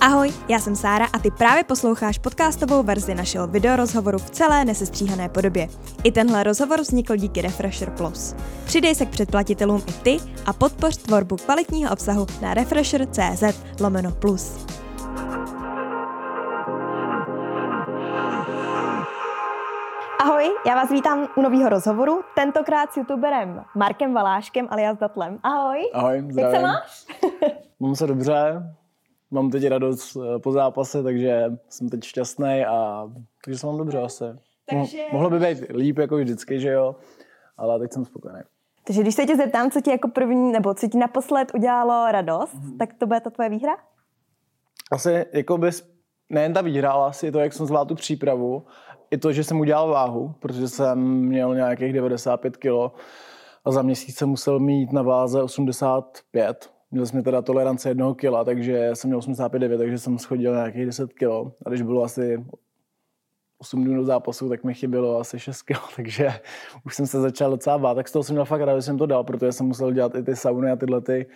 Ahoj, já jsem Sára a ty právě posloucháš podcastovou verzi našeho videorozhovoru v celé nesestříhané podobě. I tenhle rozhovor vznikl díky Refresher Plus. Přidej se k předplatitelům i ty a podpoř tvorbu kvalitního obsahu na refresher.cz lomeno plus. Já vás vítám u nového rozhovoru, tentokrát s youtuberem Markem Valáškem alias Datlem. Ahoj. Ahoj, zdravím. Jak se máš? Mám se dobře, mám teď radost eh, po zápase, takže jsem teď šťastný a takže se mám dobře asi. Takže- Mohlo by být líp jako vždycky, že jo, ale teď jsem spokojený. Takže když se tě zeptám, co ti jako první, nebo co ti naposled udělalo radost, tak to bude to tvoje výhra? Asi jako bys, nejen ta výhra, ale asi to, jak jsem zvládl tu přípravu, i to, že jsem udělal váhu, protože jsem měl nějakých 95 kg a za měsíc jsem musel mít na váze 85. Měl jsem teda tolerance jednoho kila, takže jsem měl 85,9, takže jsem schodil nějakých 10 kg. A když bylo asi 8 dnů zápasu, tak mi chybělo asi 6 kg, takže už jsem se začal docela bát. Tak z toho jsem měl fakt rád, že jsem to dal, protože jsem musel dělat i ty sauny a tyhle ty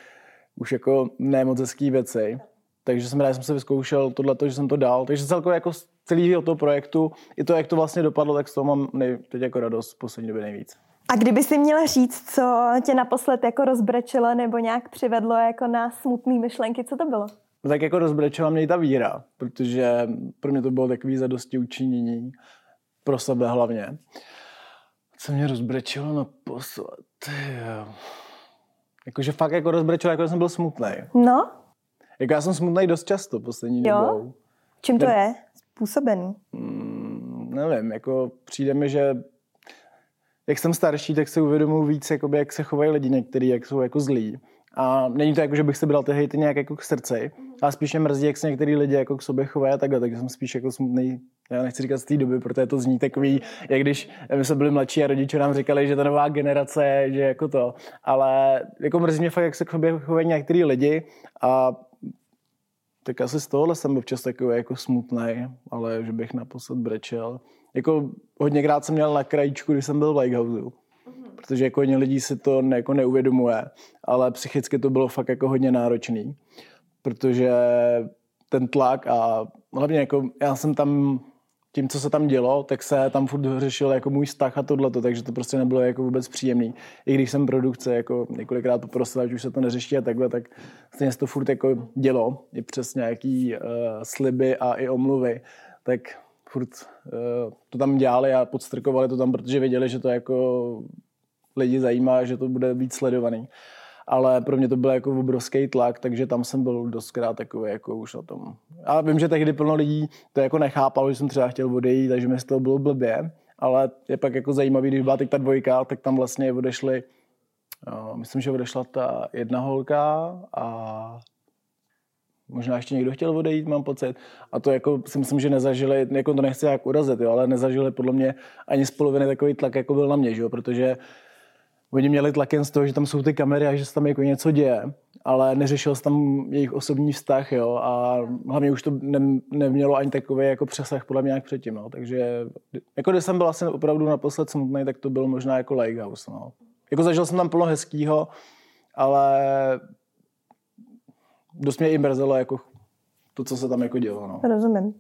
už jako nemoc hezký věci. Takže jsem rád, že jsem se vyzkoušel tohleto, že jsem to dal. Takže celkově jako z celého toho projektu, i to, jak to vlastně dopadlo, tak z toho mám nej, teď jako radost v poslední době nejvíc. A kdyby si měla říct, co tě naposled jako rozbrečelo nebo nějak přivedlo jako na smutné myšlenky, co to bylo? No tak jako rozbrečela mě i ta víra, protože pro mě to bylo takový zadosti učinění pro sebe hlavně. Co mě rozbrečelo naposled? Jakože fakt jako rozbrečelo, jako jsem byl smutný. No, Jako já jsem smutný dost často poslední Jo? dobou. čím to Ne- je způsobený? Mm, nevím, jako přijde mi, že jak jsem starší, tak si uvědomuji víc, jakoby, jak se chovají lidi některý, jak jsou jako zlí. A není to jako, že bych si bral ty hejty nějak jako k srdci, ale spíš mě mrzí, jak se některý lidi jako k sobě chovají a takhle, takže jsem spíš jako smutný, já nechci říkat z té doby, protože to zní takový, jak když my jsme byli mladší a rodiče nám říkali, že ta nová generace že jako to, ale jako mrzí mě fakt, jak se k sobě chovají některý lidi a tak asi z tohohle jsem občas takový jako smutný, ale že bych naposled brečel. Jako hodněkrát jsem měl na krajíčku, když jsem byl v Lighthouse, protože jako hodně lidí si to ne, jako neuvědomuje, ale psychicky to bylo fakt jako hodně náročný, protože ten tlak a hlavně jako já jsem tam tím, co se tam dělo, tak se tam furt řešil jako můj vztah a tohleto, takže to prostě nebylo jako vůbec příjemný. I když jsem produkce jako několikrát poprosil, ať už se to neřeší a takhle, tak stejně se to furt jako dělo, i přes nějaký uh, sliby a i omluvy, tak furt uh, to tam dělali a podstrkovali to tam, protože věděli, že to jako lidi zajímá, že to bude víc sledovaný. Ale pro mě to byl jako obrovský tlak, takže tam jsem byl dostkrát takový jako už na tom. A vím, že tehdy plno lidí to jako nechápalo, že jsem třeba chtěl odejít, takže mi z toho bylo blbě. Ale je pak jako zajímavý, když byla teď ta dvojka, tak tam vlastně odešly, uh, myslím, že odešla ta jedna holka a možná ještě někdo chtěl odejít, mám pocit. A to jako si myslím, že nezažili, jako to nechci jak urazit, jo, ale nezažili podle mě ani z poloviny takový tlak, jako byl na mě, že jo, protože oni měli tlak jen z toho, že tam jsou ty kamery a že se tam jako něco děje, ale neřešil se tam jejich osobní vztah, jo, a hlavně už to ne, nemělo ani takový jako přesah podle mě jak předtím, no, takže jako když jsem byl asi opravdu naposled smutný, tak to byl možná jako Lighthouse, no. Jako zažil jsem tam plno hezkýho, ale dost mě i mrzelo jako to, co se tam jako dělo, no. Rozumím.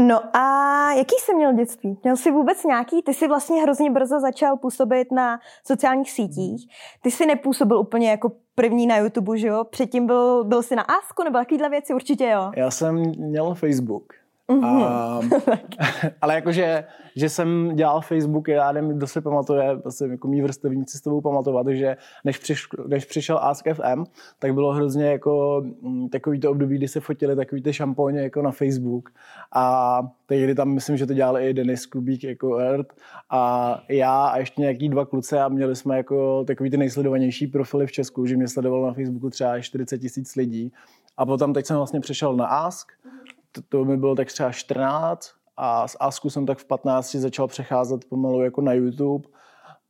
No a jaký jsi měl dětství? Měl jsi vůbec nějaký? Ty jsi vlastně hrozně brzo začal působit na sociálních sítích. Ty jsi nepůsobil úplně jako první na YouTube, že jo? Předtím byl, byl jsi na Asku nebo takovýhle věci? Určitě jo. Já jsem měl Facebook. Mhm. A, ale jakože, že jsem dělal Facebook, já nevím, kdo si pamatuje, asi jako mý vrstevníci s tebou pamatovat, že než, přiš, než přišel Ask FM, tak bylo hrozně jako mm, takový to období, kdy se fotili takový ty šampóně jako na Facebook. A tehdy tam myslím, že to dělali i Denis Kubík jako Earth a já a ještě nějaký dva kluci a měli jsme jako takový ty nejsledovanější profily v Česku, že mě sledovalo na Facebooku třeba 40 tisíc lidí. A potom teď jsem vlastně přišel na Ask, to, to mi bylo tak třeba 14 a z Asku jsem tak v 15 začal přecházet pomalu jako na YouTube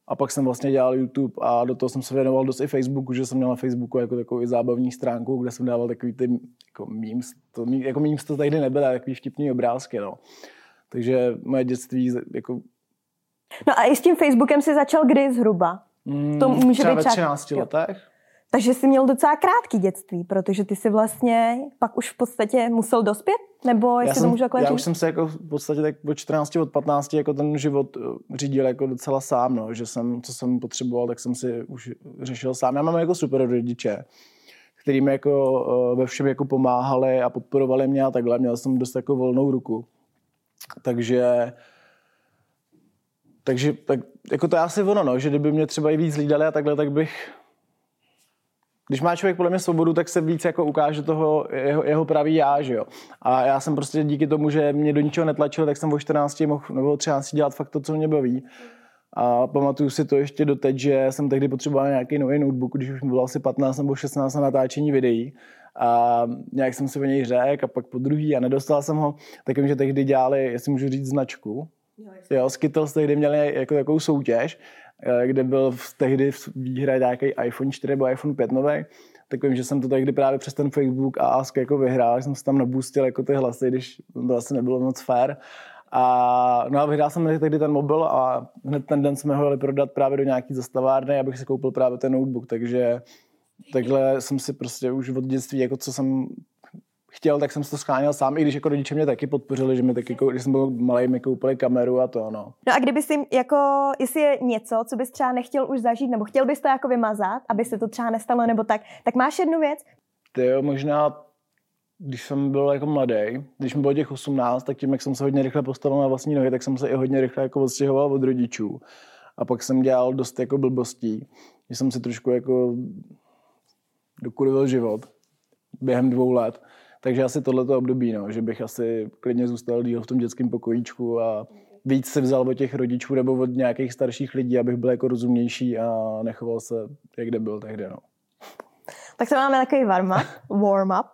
a pak jsem vlastně dělal YouTube a do toho jsem se věnoval dost i Facebooku, že jsem měl na Facebooku jako takovou i zábavní stránku, kde jsem dával takový ty jako memes, to, jako memes to tehdy nebyly, takový vtipný obrázky, no. Takže moje dětství jako No a i s tím Facebookem si začal kdy zhruba? Mm, To může třeba být ve třeba- 13 jo. letech. Takže jsi měl docela krátký dětství, protože ty si vlastně pak už v podstatě musel dospět? Nebo Já, jestli to jsem, můžu takhle já už jsem se jako v podstatě tak od 14, od 15 jako ten život eh, řídil jako docela sám, no, že jsem, co jsem potřeboval, tak jsem si už řešil sám. Já mám jako super rodiče, který mi jako eh, ve všem jako pomáhali a podporovali mě a takhle. Měl jsem dost jako volnou ruku. Takže takže tak, jako to je asi ono, no, že kdyby mě třeba i víc hlídali a takhle, tak bych když má člověk podle mě svobodu, tak se víc jako ukáže toho jeho, jeho pravý já, že jo. A já jsem prostě díky tomu, že mě do ničeho netlačil, tak jsem o 14 mohl nebo o 13 dělat fakt to, co mě baví. A pamatuju si to ještě doteď, že jsem tehdy potřeboval nějaký nový notebook, když už mi bylo asi 15 nebo 16 na natáčení videí. A nějak jsem si o něj řekl a pak po druhý a nedostal jsem ho. Tak vím, že tehdy dělali, jestli můžu říct značku, Jo, Skittles tehdy měli jako takovou soutěž, kde byl v, tehdy v výhra nějaký iPhone 4 nebo iPhone 5 nový. Tak vím, že jsem to tehdy právě přes ten Facebook a Ask jako vyhrál, jsem si tam nabustil jako ty hlasy, když to asi nebylo moc fair. A, no a vyhrál jsem tehdy ten mobil a hned ten den jsme ho jeli prodat právě do nějaký zastavárny, abych si koupil právě ten notebook, takže takhle jsem si prostě už od dětství, jako co jsem chtěl, tak jsem si to scháněl sám, i když jako rodiče mě taky podpořili, že mi taky, když jsem byl malý, mi koupili kameru a to, no. No a kdyby si jako, jestli je něco, co bys třeba nechtěl už zažít, nebo chtěl bys to jako vymazat, aby se to třeba nestalo, nebo tak, tak máš jednu věc, Ty jo, možná, když jsem byl jako mladý, když mi bylo těch 18, tak tím, jak jsem se hodně rychle postavil na vlastní nohy, tak jsem se i hodně rychle jako odstěhoval od rodičů. A pak jsem dělal dost jako blbostí, že jsem si trošku jako dokurvil život během dvou let. Takže asi tohleto období, no, že bych asi klidně zůstal díl v tom dětském pokojíčku a víc si vzal od těch rodičů nebo od nějakých starších lidí, abych byl jako rozumnější a nechoval se, jak byl tehdy. No. tak se máme takový warm-up, warm-up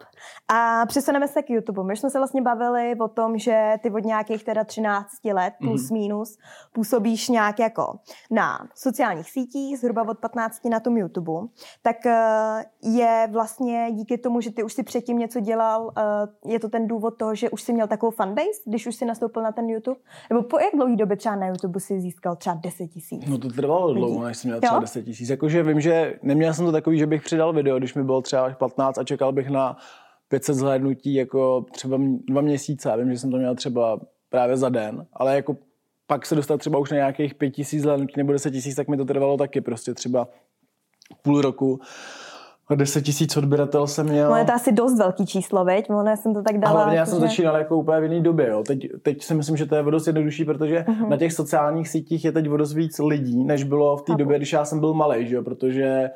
a přesuneme se k YouTube. My jsme se vlastně bavili o tom, že ty od nějakých teda 13 let plus minus působíš nějak jako na sociálních sítích, zhruba od 15 na tom YouTube. Tak eh, je vlastně díky tomu, že ty už si předtím něco dělal, eh, je to ten důvod toho, že už si měl takovou fanbase, když už si nastoupil na ten YouTube? Nebo po jak dlouhý době třeba na YouTube si získal třeba 10 tisíc? No to trvalo dlouho, než jsem měl třeba Jo? 10 tisíc. Jakože vím, že neměl jsem to takový, že bych přidal video, když mi bylo třeba 15 a čekal bych na 500 zhlédnutí jako třeba dva měsíce. Vím, že jsem to měl třeba právě za den, ale jako pak se dostat třeba už na nějakých 5000 zhlédnutí nebo 10 tisíc, tak mi to trvalo taky prostě třeba půl roku. A 10 tisíc odběratel jsem měl. No je to asi dost velký číslo, veď? Ono já jsem to tak dala. hlavně já jsem začínal jako úplně v jiné době. Jo. Teď, teď si myslím, že to je o dost jednodušší, protože uh-huh. na těch sociálních sítích je teď o dost víc lidí, než bylo v té době, když já jsem byl malý, že jo? protože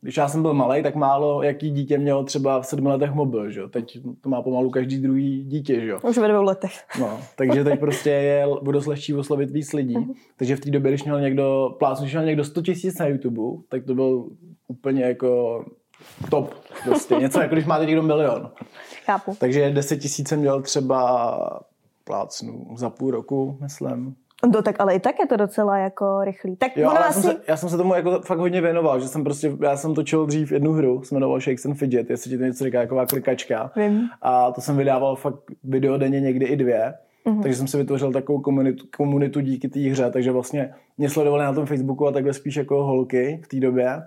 když já jsem byl malý, tak málo jaký dítě mělo třeba v sedmi letech mobil. Že jo? Teď to má pomalu každý druhý dítě. Že jo? Už ve dvou letech. No, takže teď prostě je dost lehčí oslovit víc lidí. Takže v té době, když měl někdo, plácnu, když měl někdo 100 tisíc na YouTube, tak to byl úplně jako top. Prostě. Něco jako když máte někdo milion. Chápu. Takže 10 tisíc jsem měl třeba plácnu za půl roku, myslím. No tak ale i tak je to docela jako rychlý. Tak Jo, ono já, asi... jsem se, já jsem se tomu jako fakt hodně věnoval, že jsem prostě, já jsem točil dřív jednu hru, se jmenoval Shakes and Fidget, jestli ti to něco říká, jako klikačka. Vím. A to jsem vydával fakt video denně někdy i dvě. Mhm. Mm-hmm. Takže jsem si vytvořil takovou komunitu, komunitu díky té hře, takže vlastně mě sledovali na tom Facebooku a takhle spíš jako holky v té době,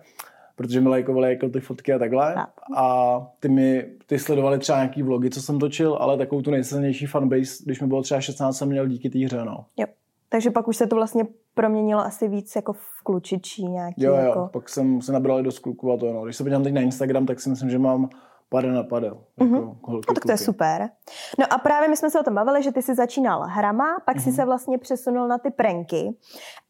protože mi lajkovali jako ty fotky a takhle. Chápu. A ty mi, ty sledovali třeba nějaký vlogy, co jsem točil, ale takovou tu nejsilnější fanbase, když mi bylo třeba 16, jsem měl díky té hře, no. Jo. Takže pak už se to vlastně proměnilo asi víc jako v klučičí nějaký. Jo, jo, jako... pak jsem se nabral do kluků a to, no. Když se podívám teď na Instagram, tak si myslím, že mám pade na pade. Jako mm-hmm. holky, No tak to je super. No a právě my jsme se o tom bavili, že ty jsi začínal hrama, pak Mhm. si se vlastně přesunul na ty pranky.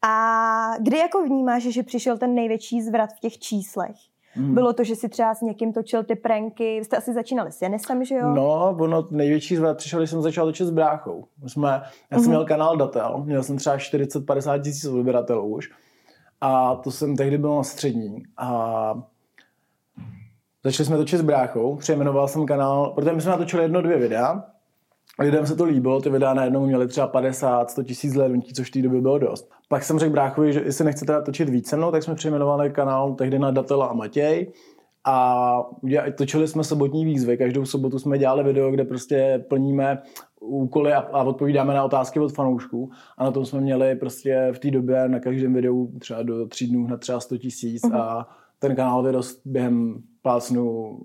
A kdy jako vnímáš, že přišel ten největší zvrat v těch číslech? Mhm. Bylo to, že si třeba s někým točil ty pranky, vy jste asi začínali s Janisem, že jo? No, ono největší zvrat přišel, když jsem začal točit s bráchou. My jsme, já jsem Mhm. měl kanál Datel, měl jsem třeba 40-50 tisíc odběratelů už. A to jsem tehdy byl na střední. A začali jsme točit s bráchou, přejmenoval jsem kanál, protože my jsme natočili jedno, dvě videa. Lidem se to líbilo, ty videa najednou měly třeba 50, 100 tisíc zhlédnutí, což v té době bylo dost. Pak jsem řekl bráchovi, že jestli nechce teda točit víc se mnou, tak jsme přejmenovali kanál tehdy na Datela a Matěj. a točili jsme sobotní výzvy. Každou sobotu jsme dělali video, kde prostě plníme úkoly a, a odpovídáme na otázky od fanoušků. A na tom jsme měli prostě v té době na každém videu třeba do tří dnů na třeba 100 tisíc uh-huh. a ten kanál vyrost během plácnu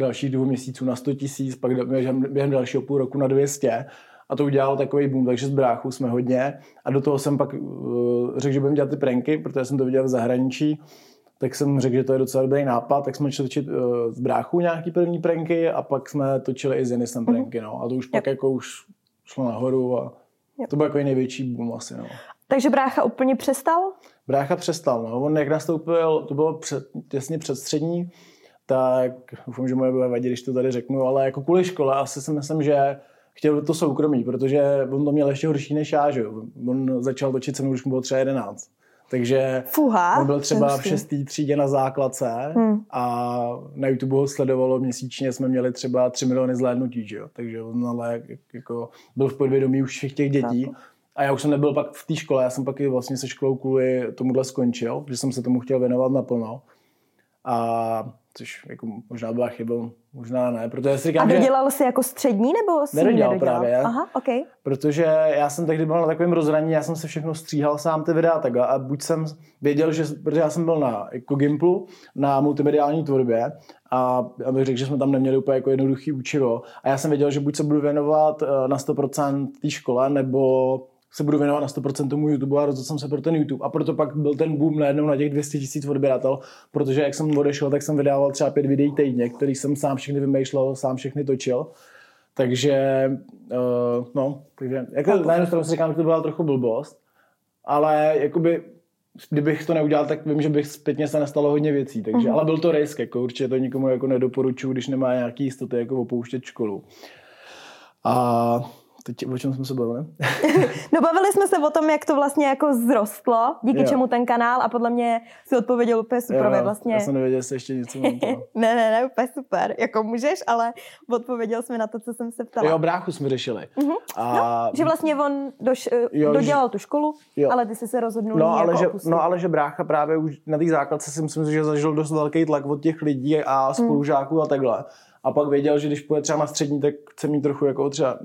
dalších dvou měsíců na 100 tisíc, pak během, během dalšího půl roku na 200 a to udělalo takový boom, takže z bráchu jsme hodně a do toho jsem pak uh, řekl, že budeme dělat ty pranky, protože jsem to viděl v zahraničí, tak jsem řekl, že to je docela dobrý nápad, tak jsme začali točit uh, z bráchu nějaký první pranky a pak jsme točili i s Jenisem mhm. pranky, no. A to už yep. pak jako už šlo nahoru a yep. to byl jako největší boom asi, no. Takže brácha úplně přestal? Brácha přestal, no. On jak nastoupil, to bylo před, těsně před střední, tak doufám, že moje bude vadit, když to tady řeknu, ale jako kvůli škole asi si myslím, že chtěl to soukromí, protože on to měl ještě horší než já, že On začal točit se mnou, když mu bylo třeba 11. Takže Fuha, on byl třeba v šestý třídě na základce hmm. a na YouTube ho sledovalo měsíčně, jsme měli třeba 3 miliony zhlédnutí, že jo? takže on ale jako byl v podvědomí už všech těch dětí. A já už jsem nebyl pak v té škole, já jsem pak i vlastně se školou kvůli tomuhle skončil, že jsem se tomu chtěl věnovat naplno. A což jako možná byla chyba, možná ne, protože si říkám, A dodělal že... jsi jako střední nebo jsi nedodělal, nedodělal? právě. Aha, okay. Protože já jsem tehdy byl na takovém rozhraní, já jsem se všechno stříhal sám ty videa takhle a buď jsem věděl, že, protože já jsem byl na jako Gimplu, na multimediální tvorbě a abych řekl, že jsme tam neměli úplně jako jednoduchý učivo a já jsem věděl, že buď se budu věnovat eh, na 100% té škole, nebo se budu věnovat na 100% tomu YouTube a rozhodl jsem se pro ten YouTube. A proto pak byl ten boom najednou na těch 200 tisíc odběratel, protože jak jsem odešel, tak jsem vydával třeba pět videí týdně, který jsem sám všechny vymýšlel, sám všechny točil. Takže, uh, no, takže, jako na jednu stranu si říkám, že to byla trochu blbost, ale jakoby, kdybych to neudělal, tak vím, že bych zpětně se nestalo hodně věcí, takže, mm-hmm. ale byl to risk, jako určitě to nikomu jako nedoporučuju, když nemá nějaký jistoty, jako opouštět školu. A Teď o čem jsme se bavili? no bavili jsme se o tom, jak to vlastně jako zrostlo, díky jo. čemu ten kanál a podle mě si odpověděl úplně super. Jo, vlastně. Já jsem nevěděl, jestli ještě něco mám Ne, ne, ne, úplně super. Jako můžeš, ale odpověděl jsme na to, co jsem se ptala. Jo, bráchu jsme řešili. Uh-huh. A... No, že vlastně on doš, jo, dodělal že... tu školu, jo. ale ty jsi se rozhodnul no, ale jako že, No ale že brácha právě už na té základce si myslím, že zažil dost velký tlak od těch lidí a hmm. spolužáků hmm. a takhle a pak věděl, že když půjde třeba na střední, tak chce mít trochu jako třeba,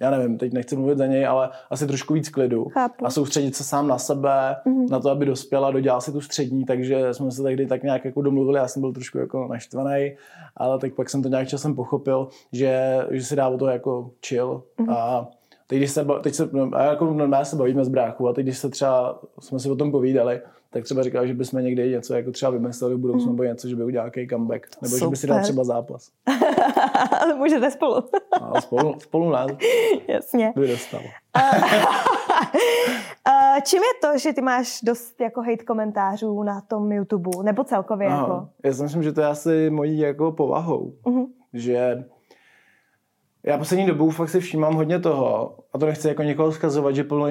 já nevím, teď nechci mluvit za něj, ale asi trošku víc klidu Chápu. a soustředit se sám na sebe, mm-hmm. na to, aby dospěla, dodělal si tu střední, takže jsme se tehdy tak nějak jako domluvili, já jsem byl trošku jako naštvaný, ale tak pak jsem to nějak časem pochopil, že, že si dá o to jako chill mm-hmm. a teď, když se, teď se, a jako normálně se bavíme z bráchu a teď, když se třeba, jsme si o tom povídali, tak třeba říkal, že bychom někdy něco jako třeba vymysleli v budoucnu, mm. nebo něco, že by udělal nějaký comeback, nebo Super. že by si dal třeba zápas. Ale můžete spolu. no, spolu, spolu ne. Jasně. By dostal. Čím je to, že ty máš dost jako hate komentářů na tom YouTube, nebo celkově Aha. jako? Já si myslím, že to je asi mojí jako povahou, uh-huh. že já poslední dobou fakt si všímám hodně toho, a to nechci jako někoho zkazovat, že plno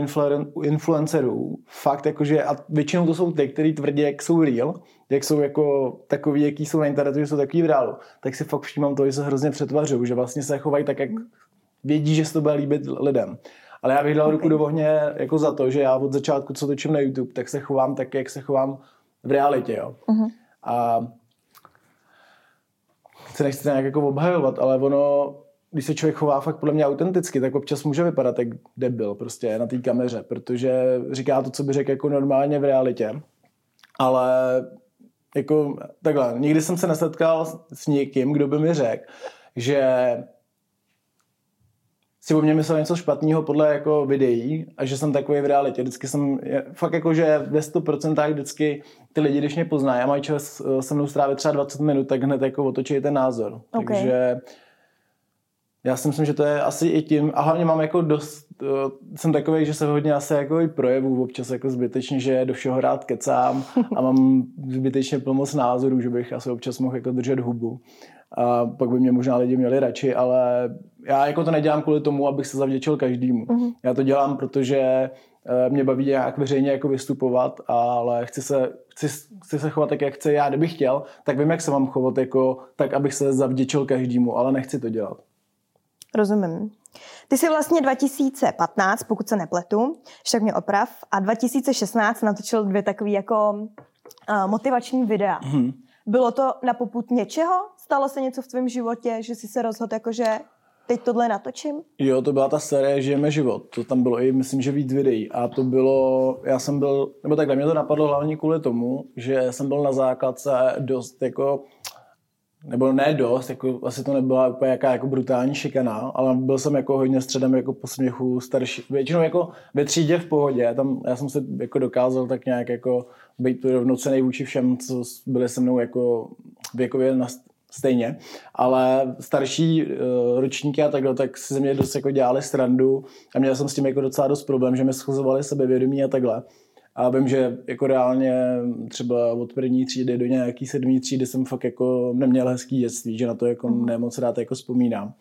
influencerů, fakt jakože, a většinou to jsou ty, kteří tvrdí, jak jsou real, jak jsou jako takový, jaký jsou na internetu, že jsou takový v reálu, tak si fakt všímám to, že se hrozně přetvařují, že vlastně se chovají tak, jak vědí, že se to bude líbit lidem. Ale já bych dal okay. ruku do ohně jako za to, že já od začátku, co točím na YouTube, tak se chovám tak, jak se chovám v realitě, jo. Uh-huh. A se nechci nějak jako obhajovat, ale ono, když se člověk chová fakt podle mě autenticky, tak občas může vypadat jak debil prostě na té kameře, protože říká to, co by řekl jako normálně v realitě. Ale jako takhle, nikdy jsem se nesetkal s někým, kdo by mi řekl, že si o mě myslel něco špatného podle jako videí a že jsem takový v realitě. Vždycky jsem, fakt jako, že ve 100% vždycky ty lidi, když mě poznají a mají čas eh, se mnou strávit třeba 20 minut, tak hned jako otočí ten názor. Okay. Takže já si myslím, že to je asi i tím, a hlavně mám jako dost, uh, jsem takový, že se hodně asi jako i projevu občas jako zbytečně, že do všeho rád kecám a mám zbytečně plnost názorů, že bych asi občas mohl jako držet hubu. A pak by mě možná lidi měli radši, ale já jako to nedělám kvůli tomu, abych se zavděčil každému. Uh-huh. Já to dělám, protože uh, mě baví nějak veřejně jako vystupovat, ale chci se, chci, chci se chovat tak, jak chci já. Kdybych chtěl, tak vím, jak se mám chovat jako tak, abych se zavděčil každému, ale nechci to dělat. Rozumím. Ty jsi vlastně 2015, pokud se nepletu, však mě oprav, a 2016 natočil dvě takové jako uh, motivační videa. Mm-hmm. Bylo to na poput něčeho? Stalo se něco v tvém životě, že jsi se rozhodl jako, že teď tohle natočím? Jo, to byla ta série Žijeme život. To tam bylo i, myslím, že víc videí. A to bylo, já jsem byl, nebo takhle, mě to napadlo hlavně kvůli tomu, že jsem byl na základce dost jako nebo ne dost, jako asi to nebyla úplně jaká jako brutální šikana, ale byl jsem jako hodně středem jako posměchu starší, většinou jako ve třídě v pohodě, tam já jsem se jako dokázal tak nějak jako být rovnocený vůči všem, co byli se mnou jako věkově na, stejně, ale starší uh, ročníky a takhle, tak si ze mě dost jako dělali srandu a měl jsem s tím jako docela dost problém, že mi schozovali sebevědomí a takhle. A vím, že jako reálně třeba od první třídy do nějaký sedmý třídy jsem fakt jako neměl hezký dětství, že na to jako mm. nemoc rád jako vzpomínám.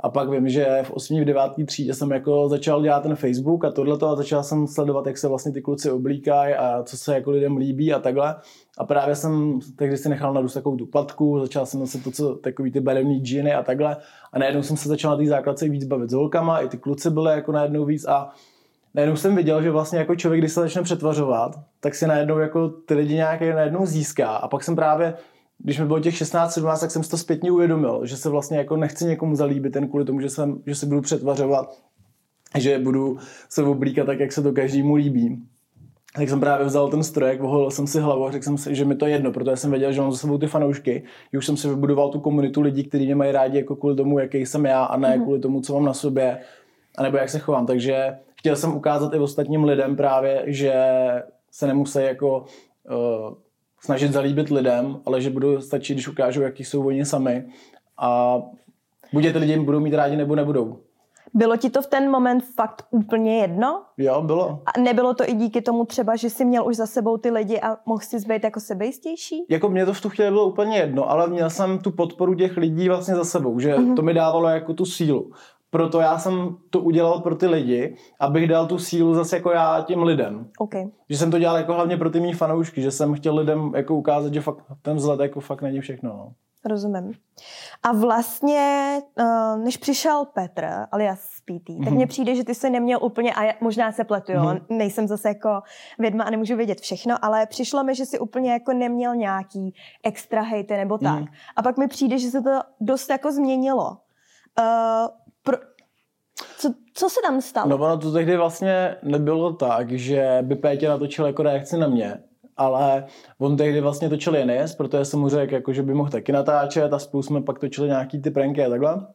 A pak vím, že v 8. v 9. třídě jsem jako začal dělat ten Facebook a tohleto a začal jsem sledovat, jak se vlastně ty kluci oblíkají a co se jako lidem líbí a takhle. A právě jsem tehdy si nechal narůst takovou tu platku, začal jsem nosit to, co, takový ty barevný džiny a takhle. A najednou jsem se začal na té základce víc bavit s holkama, i ty kluci byly jako najednou víc a najednou jsem viděl, že vlastně jako člověk, když se začne přetvařovat, tak si najednou jako ty lidi nějak najednou získá. A pak jsem právě, když mi bylo těch 16-17, tak jsem si to zpětně uvědomil, že se vlastně jako nechci někomu zalíbit ten kvůli tomu, že, jsem, že se budu přetvařovat, že budu se oblíkat tak, jak se to každému líbí. Tak jsem právě vzal ten strojek, voholil jsem si hlavu a řekl jsem si, že mi to jedno, protože jsem věděl, že mám za sebou ty fanoušky. Už jsem si vybudoval tu komunitu lidí, kteří mě mají rádi jako kvůli tomu, jaký jsem já a ne mm-hmm. kvůli tomu, co mám na sobě, anebo jak se chovám. Takže chtěl jsem ukázat i ostatním lidem právě, že se nemusí jako uh, snažit zalíbit lidem, ale že budou stačit, když ukážou, jaký jsou oni sami a buď ty lidi budou mít rádi nebo nebudou. Bylo ti to v ten moment fakt úplně jedno? Jo, bylo. A nebylo to i díky tomu třeba, že jsi měl už za sebou ty lidi a mohl si být jako sebejistější? Jako mě to v tu chvíli bylo úplně jedno, ale měl jsem tu podporu těch lidí vlastně za sebou, že mm-hmm. to mi dávalo jako tu sílu proto já jsem to udělal pro ty lidi, abych dal tu sílu zase jako já těm lidem. Okay. Že jsem to dělal jako hlavně pro ty mý fanoušky, že jsem chtěl lidem jako ukázat, že fakt ten vzhled jako fakt není všechno. No. Rozumím. A vlastně, eh, než přišel Petr, alias PT, tak mně mhm. přijde, že ty se neměl úplně, a možná se pletu, jo, mm-hmm. nejsem zase jako vědma a nemůžu vědět všechno, ale přišlo mi, že si úplně jako neměl nějaký extra hejty nebo tak. Mm-hmm. A pak mi přijde, že se to dost jako změnilo. Uh. Co, co se tam stalo? No ono to tehdy vlastně nebylo tak, že by Pétě natočil jako reakci na mě, ale on tehdy vlastně točil Jenis, protože jsem mu řekl, jako, že by mohl taky natáčet a spolu jsme pak točili nějaký ty pranky a takhle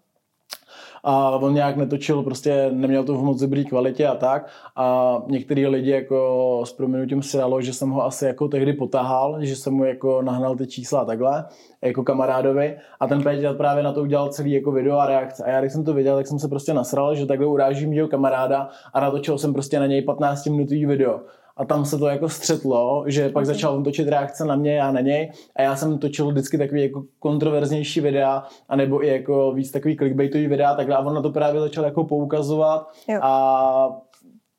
a on nějak netočil, prostě neměl to v moc dobrý kvalitě a tak. A některý lidi jako s proměnutím si dalo, že jsem ho asi jako tehdy potahal, že jsem mu jako nahnal ty čísla a takhle, jako kamarádovi. A ten Péťa právě na to udělal celý jako video a reakce. A já když jsem to viděl, tak jsem se prostě nasral, že takhle urážím jeho kamaráda a natočil jsem prostě na něj 15 minutový video a tam se to jako střetlo, že pak začal on točit reakce na mě, já na něj. A já jsem točil vždycky takový jako kontroverznější videa, anebo i jako víc takový clickbaitový videa, takhle. A on na to právě začal jako poukazovat. Jo. a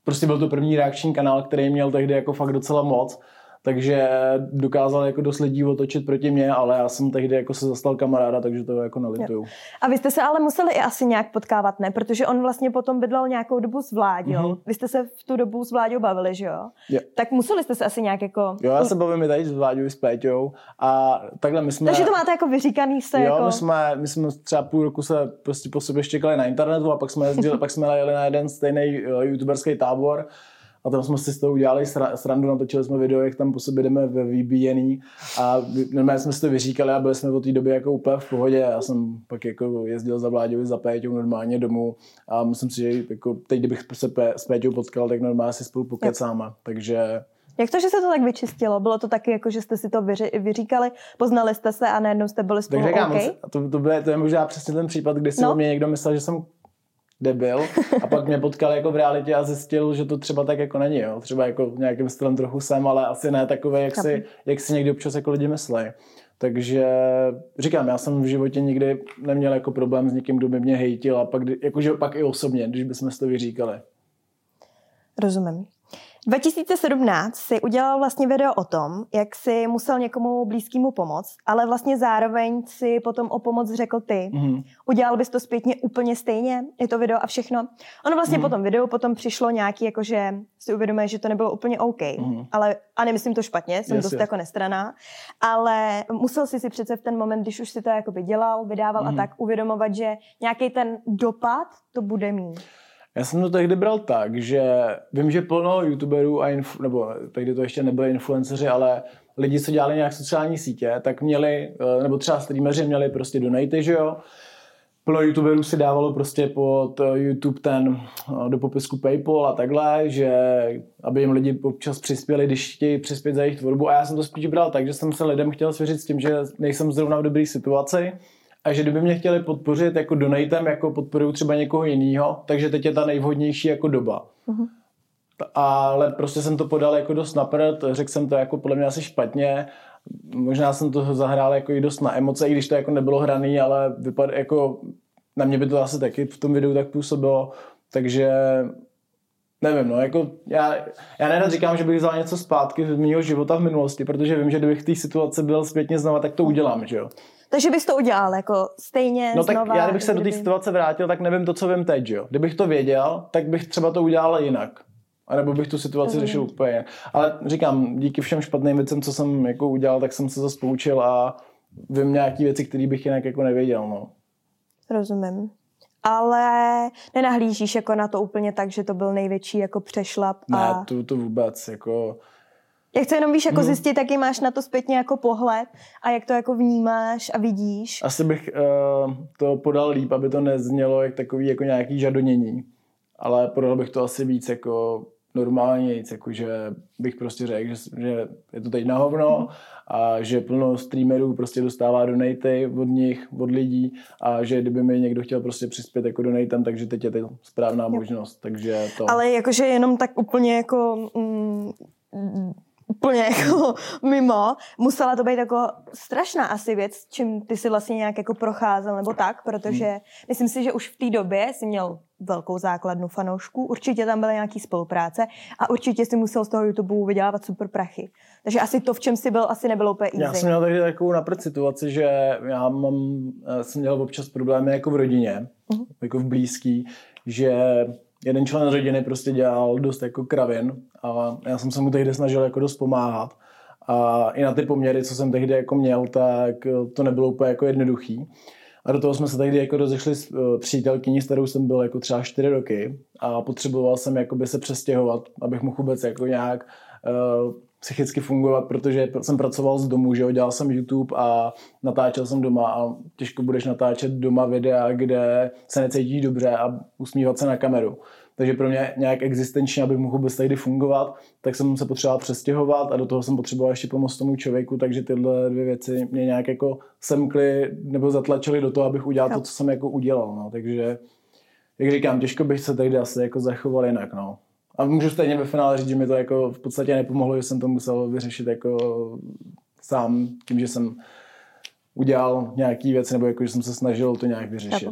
prostě byl to první reakční kanál, který měl tehdy jako fakt docela moc takže dokázal jako dost lidí otočit proti mě, ale já jsem tehdy jako se zastal kamaráda, takže to jako nelituju. A vy jste se ale museli i asi nějak potkávat, ne? Protože on vlastně potom bydlel nějakou dobu s Vláďou. Mm-hmm. Vy jste se v tu dobu s Vláďou bavili, že jo? Yeah. Tak museli jste se asi nějak jako... Jo, já se bavím i tady s Vláďou s Péťou a takhle my jsme... Takže to máte jako vyříkaný se jo, jako... my jsme, my jsme třeba půl roku se prostě po sobě štěkali na internetu a pak jsme jezdili, pak jsme jeli na jeden stejný uh, youtuberský tábor a tam jsme si z toho udělali srandu, natočili jsme video, jak tam po sobě jdeme ve vybíjený a normálně jsme si to vyříkali a byli jsme od té doby jako úplně v pohodě. Já jsem pak jako jezdil za Vláďovi za Péťou normálně domů a myslím si, že jako teď, kdybych se s Péťou potkal, tak normálně si spolu pokecáme. Takže jak to, že se to tak vyčistilo? Bylo to taky jako, že jste si to vyři, vyříkali, poznali jste se a najednou jste byli spolu tak říkám, okay? to, to, bude, to je možná přesně ten případ, kdy si no. o mě někdo myslel, že jsem debil a pak mě potkal jako v realitě a zjistil, že to třeba tak jako není, jo. Třeba jako nějakým stylem trochu jsem, ale asi ne takové, jak si, jak si někdy občas jako lidi myslí. Takže říkám, já jsem v životě nikdy neměl jako problém s někým, kdo by mě hejtil a pak, jakože pak i osobně, když bychom si to vyříkali. Rozumím. 2017 si udělal vlastně video o tom, jak si musel někomu blízkému pomoct, ale vlastně zároveň si potom o pomoc řekl ty. Mm-hmm. Udělal bys to zpětně úplně stejně, je to video a všechno. Ono vlastně mm-hmm. po tom videu potom přišlo nějaký, jakože si uvědomuje, že to nebylo úplně OK, mm-hmm. ale a nemyslím to špatně, jsem yes, dost yes. jako nestraná, ale musel si si přece v ten moment, když už si to jakoby dělal, vydával mm-hmm. a mhm. tak, uvědomovat, že nějaký ten dopad to bude mít. Já jsem to tehdy bral tak, že vím, že plno youtuberů, a inf- nebo tehdy to ještě nebyli influenceři, ale lidi, co dělali nějak sociální sítě, tak měli, eh, nebo třeba streameři měli prostě donaty, že jo. Plno youtuberů si dávalo prostě pod eh, YouTube ten eh, do popisku Paypal a takhle, že aby jim lidi občas přispěli, když chtějí přispět za jejich tvorbu. A já jsem to spíš bral tak, že jsem se lidem chtěl svěřit s tím, že nejsem zrovna v dobré situaci, a že kdyby mě chtěli podpořit jako donatem, jako podporují třeba někoho jiného, takže teď je ta nejvhodnější jako doba. Uh-huh. Ale prostě jsem to podal jako dost napřed, řekl jsem to jako podle mě asi špatně, možná jsem to zahrál jako i dost na emoce, i když to jako nebylo hraný, ale vypad, jako na mě by to asi taky v tom videu tak působilo, takže nevím, no, jako já, já nerad říkám, že bych vzal něco zpátky z mého života v minulosti, protože vím, že kdybych v té situaci byl zpětně znova, tak to udělám, že jo. Takže bys to udělal jako stejně No tak znova, já kdybych se kdyby... do té situace vrátil, tak nevím to, co vím teď, jo. Kdybych to věděl, tak bych třeba to udělal jinak. A nebo bych tu situaci mm. řešil úplně. Ale říkám, díky všem špatným věcem, co jsem jako udělal, tak jsem se zase poučil a vím nějaké věci, které bych jinak jako nevěděl. No. Rozumím. Ale nenahlížíš jako na to úplně tak, že to byl největší jako přešlap. A... Ne, to, to vůbec. Jako já chci jenom víš, jako hmm. zjistit, jaký máš na to zpětně jako pohled a jak to jako vnímáš a vidíš. Asi bych uh, to podal líp, aby to neznělo jak takový jako nějaký žadonění. Ale podal bych to asi víc jako normálně, jako že bych prostě řekl, že, že je to teď na hovno a že plno streamerů prostě dostává donaty od nich, od lidí a že kdyby mi někdo chtěl prostě přispět jako donatem, takže teď je to správná jo. možnost. Takže to... Ale jakože jenom tak úplně jako mm, úplně jako mimo. Musela to být jako strašná asi věc, čím ty si vlastně nějak jako procházel nebo tak, protože hmm. myslím si, že už v té době si měl velkou základnu fanoušků, určitě tam byly nějaký spolupráce a určitě si musel z toho YouTube vydělávat super prachy. Takže asi to, v čem si byl, asi nebylo úplně easy. Já jsem měl tady takovou napřed situaci, že já mám, jsem měl občas problémy jako v rodině, uh-huh. jako v blízký, že jeden člen rodiny prostě dělal dost jako kravin a já jsem se mu tehdy snažil jako dost pomáhat. A i na ty poměry, co jsem tehdy jako měl, tak to nebylo úplně jako jednoduchý. A do toho jsme se tehdy jako rozešli s uh, přítelkyní, s kterou jsem byl jako třeba čtyři roky a potřeboval jsem jakoby se přestěhovat, abych mohl vůbec jako nějak uh, psychicky fungovat, protože jsem pracoval z domu, že jo, dělal jsem YouTube a natáčel jsem doma a těžko budeš natáčet doma videa, kde se necítíš dobře a usmívat se na kameru. Takže pro mě nějak existenčně, abych mohl vůbec tady fungovat, tak jsem se potřeboval přestěhovat a do toho jsem potřeboval ještě pomoct tomu člověku, takže tyhle dvě věci mě nějak jako semkly nebo zatlačily do toho, abych udělal to, co jsem jako udělal. No. Takže, jak říkám, těžko bych se tady asi jako zachoval jinak. No. A můžu stejně ve finále říct, že mi to jako v podstatě nepomohlo, že jsem to musel vyřešit jako sám tím, že jsem udělal nějaký věc nebo jako, že jsem se snažil to nějak vyřešit.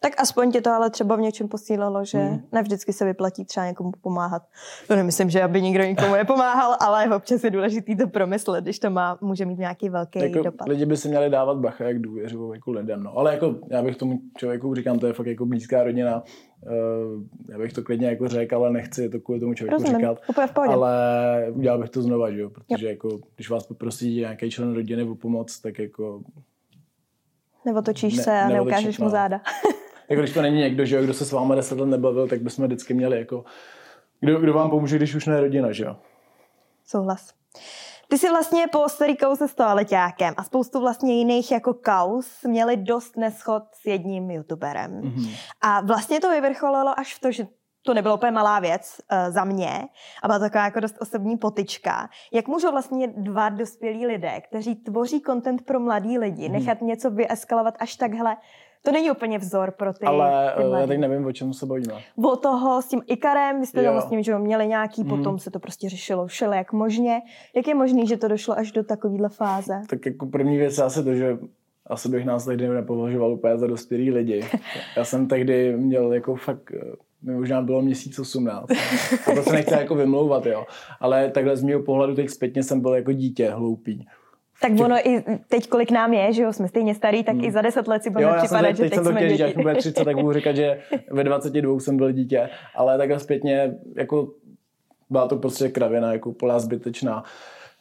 Tak aspoň tě to ale třeba v něčem posílalo, že hmm. ne vždycky se vyplatí třeba někomu pomáhat. To nemyslím, že aby nikdo nikomu nepomáhal, ale občas je důležitý to promyslet, když to má, může mít nějaký velký jako dopad. Lidi by si měli dávat bacha, jak důvěřují jako lidem. No. Ale jako já bych tomu člověku říkám, to je fakt jako blízká rodina. Uh, já bych to klidně jako řekl, ale nechci to kvůli tomu člověku Rozumím, říkat. Ale udělal bych to znova, že jo? protože jo. jako, když vás poprosí nějaký člen rodiny o pomoc, tak jako Neotočíš ne, se a neukážeš mu no. záda. Jako když to není někdo, že jo, kdo se s váma deset let nebavil, tak bychom vždycky měli jako, kdo, kdo vám pomůže, když už ne rodina, že jo. Souhlas. Ty jsi vlastně po starý kauze s toaleťákem a spoustu vlastně jiných jako kaus měli dost neschod s jedním youtuberem. Mm-hmm. A vlastně to vyvrcholilo až v to, že to nebylo úplně malá věc uh, za mě a byla taková jako dost osobní potyčka. Jak můžou vlastně dva dospělí lidé, kteří tvoří content pro mladý lidi, mm. nechat něco vyeskalovat až takhle to není úplně vzor pro ty. Ale ty já teď nevím, o čem se bavíme. O toho s tím Ikarem, vy jste tam s ním, že měli nějaký, mm. potom se to prostě řešilo všele jak možně. Jak je možný, že to došlo až do takovéhle fáze? Tak jako první věc je asi to, že asi bych nás tehdy nepovažoval úplně za dospělý lidi. Já jsem tehdy měl jako fakt mi možná bylo měsíc 18. A to se nechci jako vymlouvat, jo. Ale takhle z mého pohledu teď zpětně jsem byl jako dítě hloupý. Tak ono i teď, kolik nám je, že jo, jsme stejně starý, tak hmm. i za deset let si budeme připadat, že teď, jsem to jsme děti. Teď 30, tak budu říkat, že ve 22 jsem byl dítě. Ale takhle zpětně, jako byla to prostě kravina, jako polá zbytečná.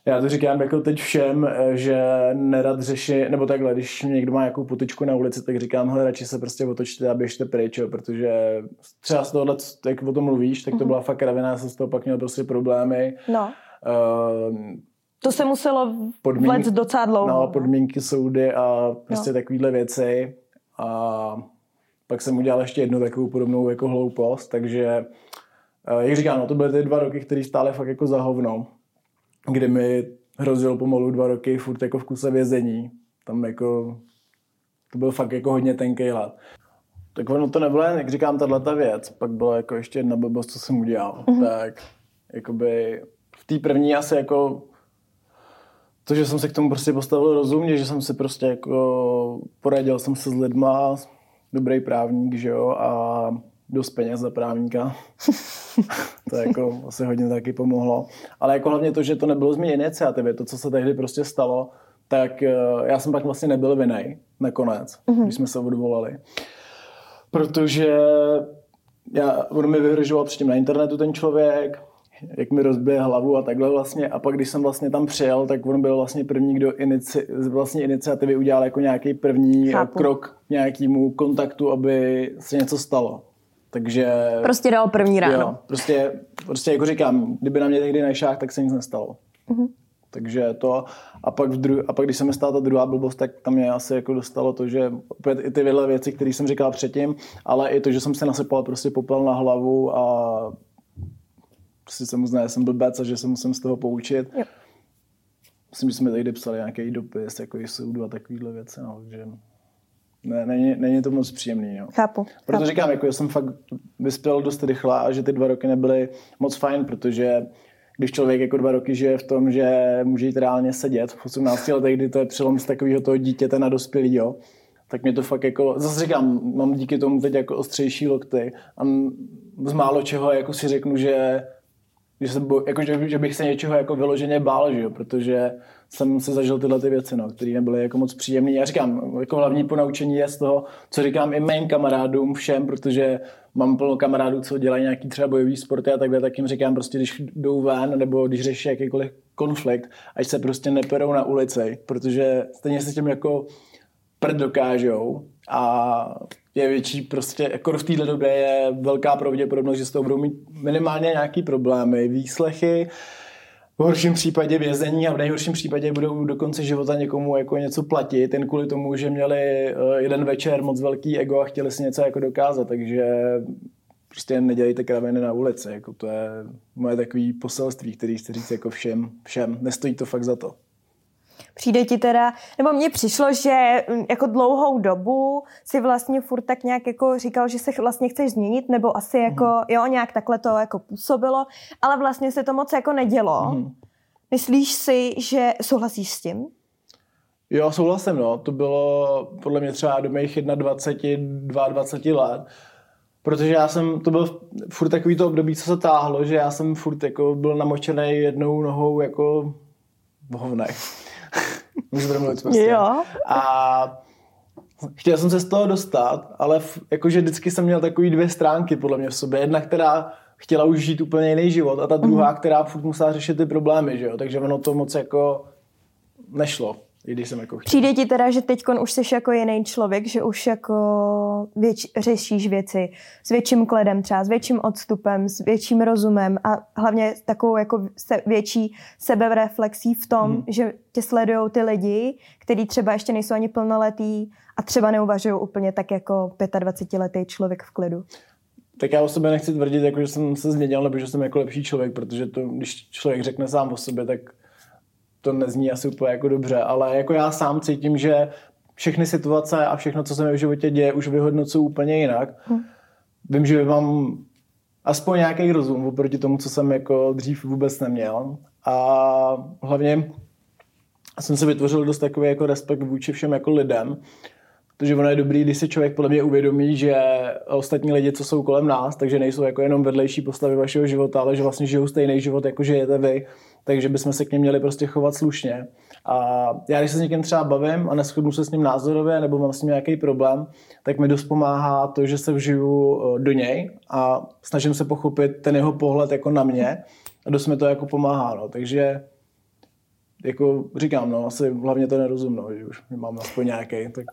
Já to říkám jako teď všem, že nerad řeší, nebo takhle, když někdo má nějakou potičku na ulici, tak říkám, hele, radši se prostě otočte a běžte pryč, jo, protože třeba z tohohle, jak o tom mluvíš, tak to mhm. byla fakt kravina, jsem z toho pak měl prostě problémy. No. Uh, to se muselo podmín... vlet docela dlouho. No, podmínky soudy a prostě no. takovéhle věci. A pak jsem udělal ještě jednu takovou podobnou jako hloupost, takže jak říkám, no, to byly ty dva roky, které stále fakt jako za hovno, kdy mi hrozilo pomalu dva roky furt jako v kuse vězení. Tam jako, to byl fakt jako hodně tenký hlad. Tak ono to nebylo jak říkám, tahle ta věc. Pak byla jako ještě jedna blbost, co jsem udělal. Mm-hmm. Tak jakoby v té první asi jako to, že jsem se k tomu prostě postavil rozumně, že jsem si prostě jako poradil jsem se s lidma, dobrý právník, že jo, a dost peněz za právníka. to jako asi hodně taky pomohlo. Ale jako hlavně to, že to nebylo z mé iniciativy, to, co se tehdy prostě stalo, tak eh, já jsem pak vlastně nebyl vinej nakonec, mm-hmm. když jsme se odvolali. Protože já, on mi vyhrožoval předtím na internetu ten člověk, jak mi rozbije hlavu a takhle vlastně. A pak, když jsem vlastně tam přijel, tak on byl vlastně první, kdo inici, z vlastní iniciativy udělal jako nějaký první Chápu. krok k nějakému kontaktu, aby se něco stalo. Takže... Prostě dal první ráno. Jo, prostě, prostě jako říkám, kdyby na mě tehdy nešák, tak se nic nestalo. Mm-hmm. Takže to. A pak, v dru- a pak, když se mi stala ta druhá blbost, tak tam mě asi jako dostalo to, že opět i ty věci, které jsem říkal předtím, ale i to, že jsem se nasypal prostě popel na hlavu a prostě jsem uznal, že jsem blbec a že se musím z toho poučit. Jo. Myslím, že jsme tady psali nějaký dopis, jako soudu a takovýhle věci, no, takže ne, není, není to moc příjemný. Jo. Chápu. Proto chápu. říkám, jako, že jsem fakt vyspěl dost rychle a že ty dva roky nebyly moc fajn, protože když člověk jako dva roky žije v tom, že může jít reálně sedět v 18 letech, kdy to je přelom z takového toho dítěte na dospělýho, tak mě to fakt jako, zase říkám, mám díky tomu teď jako ostřejší lokty a z málo čeho jako si řeknu, že že, se bo, jako, že, že, bych se něčeho jako vyloženě bál, že jo? protože jsem se zažil tyhle ty věci, no, které nebyly jako moc příjemné. Já říkám, jako hlavní ponaučení je z toho, co říkám i mým kamarádům všem, protože mám plno kamarádů, co dělají nějaký třeba bojový sporty a takhle, tak jim říkám prostě, když jdou ven nebo když řeší jakýkoliv konflikt, ať se prostě neperou na ulici, protože stejně se tím jako prd dokážou a je větší prostě, jako v této době je velká pravděpodobnost, že s toho budou mít minimálně nějaký problémy, výslechy, v horším případě vězení a v nejhorším případě budou do konce života někomu jako něco platit, jen kvůli tomu, že měli eh, jeden večer moc velký ego a chtěli si něco jako dokázat, takže prostě nedělejte kraviny na ulici, jako to je moje takový poselství, který chci říct jako všem, všem, nestojí to fakt za to. Přijde ti teda, nebo mně přišlo, že mm, jako dlouhou dobu si vlastně furt tak nějak jako říkal, že se vlastně chceš změnit, nebo asi jako, mm. jo, nějak takhle to jako působilo, ale vlastně se to moc jako nedělo. Mm. Myslíš si, že souhlasíš s tím? Jo, souhlasím, no. To bylo podle mě třeba do mých 21, 22 let. Protože já jsem, to byl furt takový to období, co se táhlo, že já jsem furt jako byl namočený jednou nohou jako v hovnech. Můžu mluvit prostě. Jo. A chtěl jsem se z toho dostat, ale v, jakože vždycky jsem měl takový dvě stránky podle mě v sobě. Jedna, která chtěla už žít úplně jiný život a ta druhá, mm. která furt musela řešit ty problémy, že jo? Takže ono to moc jako nešlo i když jsem jako chtěl. Přijde ti teda, že teď už jsi jako jiný člověk, že už jako věč, řešíš věci s větším kledem třeba, s větším odstupem, s větším rozumem a hlavně takovou jako se, větší sebereflexí v tom, hmm. že tě sledují ty lidi, kteří třeba ještě nejsou ani plnoletí a třeba neuvažují úplně tak jako 25-letý člověk v klidu. Tak já o sobě nechci tvrdit, jako, že jsem se změnil, nebo že jsem jako lepší člověk, protože to, když člověk řekne sám o sobě, tak to nezní asi úplně jako dobře, ale jako já sám cítím, že všechny situace a všechno, co se mi v životě děje, už vyhodnocuji úplně jinak. Hmm. Vím, že mám aspoň nějaký rozum oproti tomu, co jsem jako dřív vůbec neměl. A hlavně jsem si vytvořil dost takový jako respekt vůči všem jako lidem. Protože ono je dobrý, když si člověk podle mě uvědomí, že ostatní lidi, co jsou kolem nás, takže nejsou jako jenom vedlejší postavy vašeho života, ale že vlastně žijou stejný život, jako žijete vy, takže bychom se k něm měli prostě chovat slušně. A já, když se s někým třeba bavím a neschodnu se s ním názorově, nebo mám s ním nějaký problém, tak mi dost pomáhá to, že se vžiju eh, do něj a snažím se pochopit ten jeho pohled jako na mě. A dost mi to jako pomáhá, no. Takže jako říkám, no, asi hlavně to nerozum, no, že už mám aspoň nějaký, tak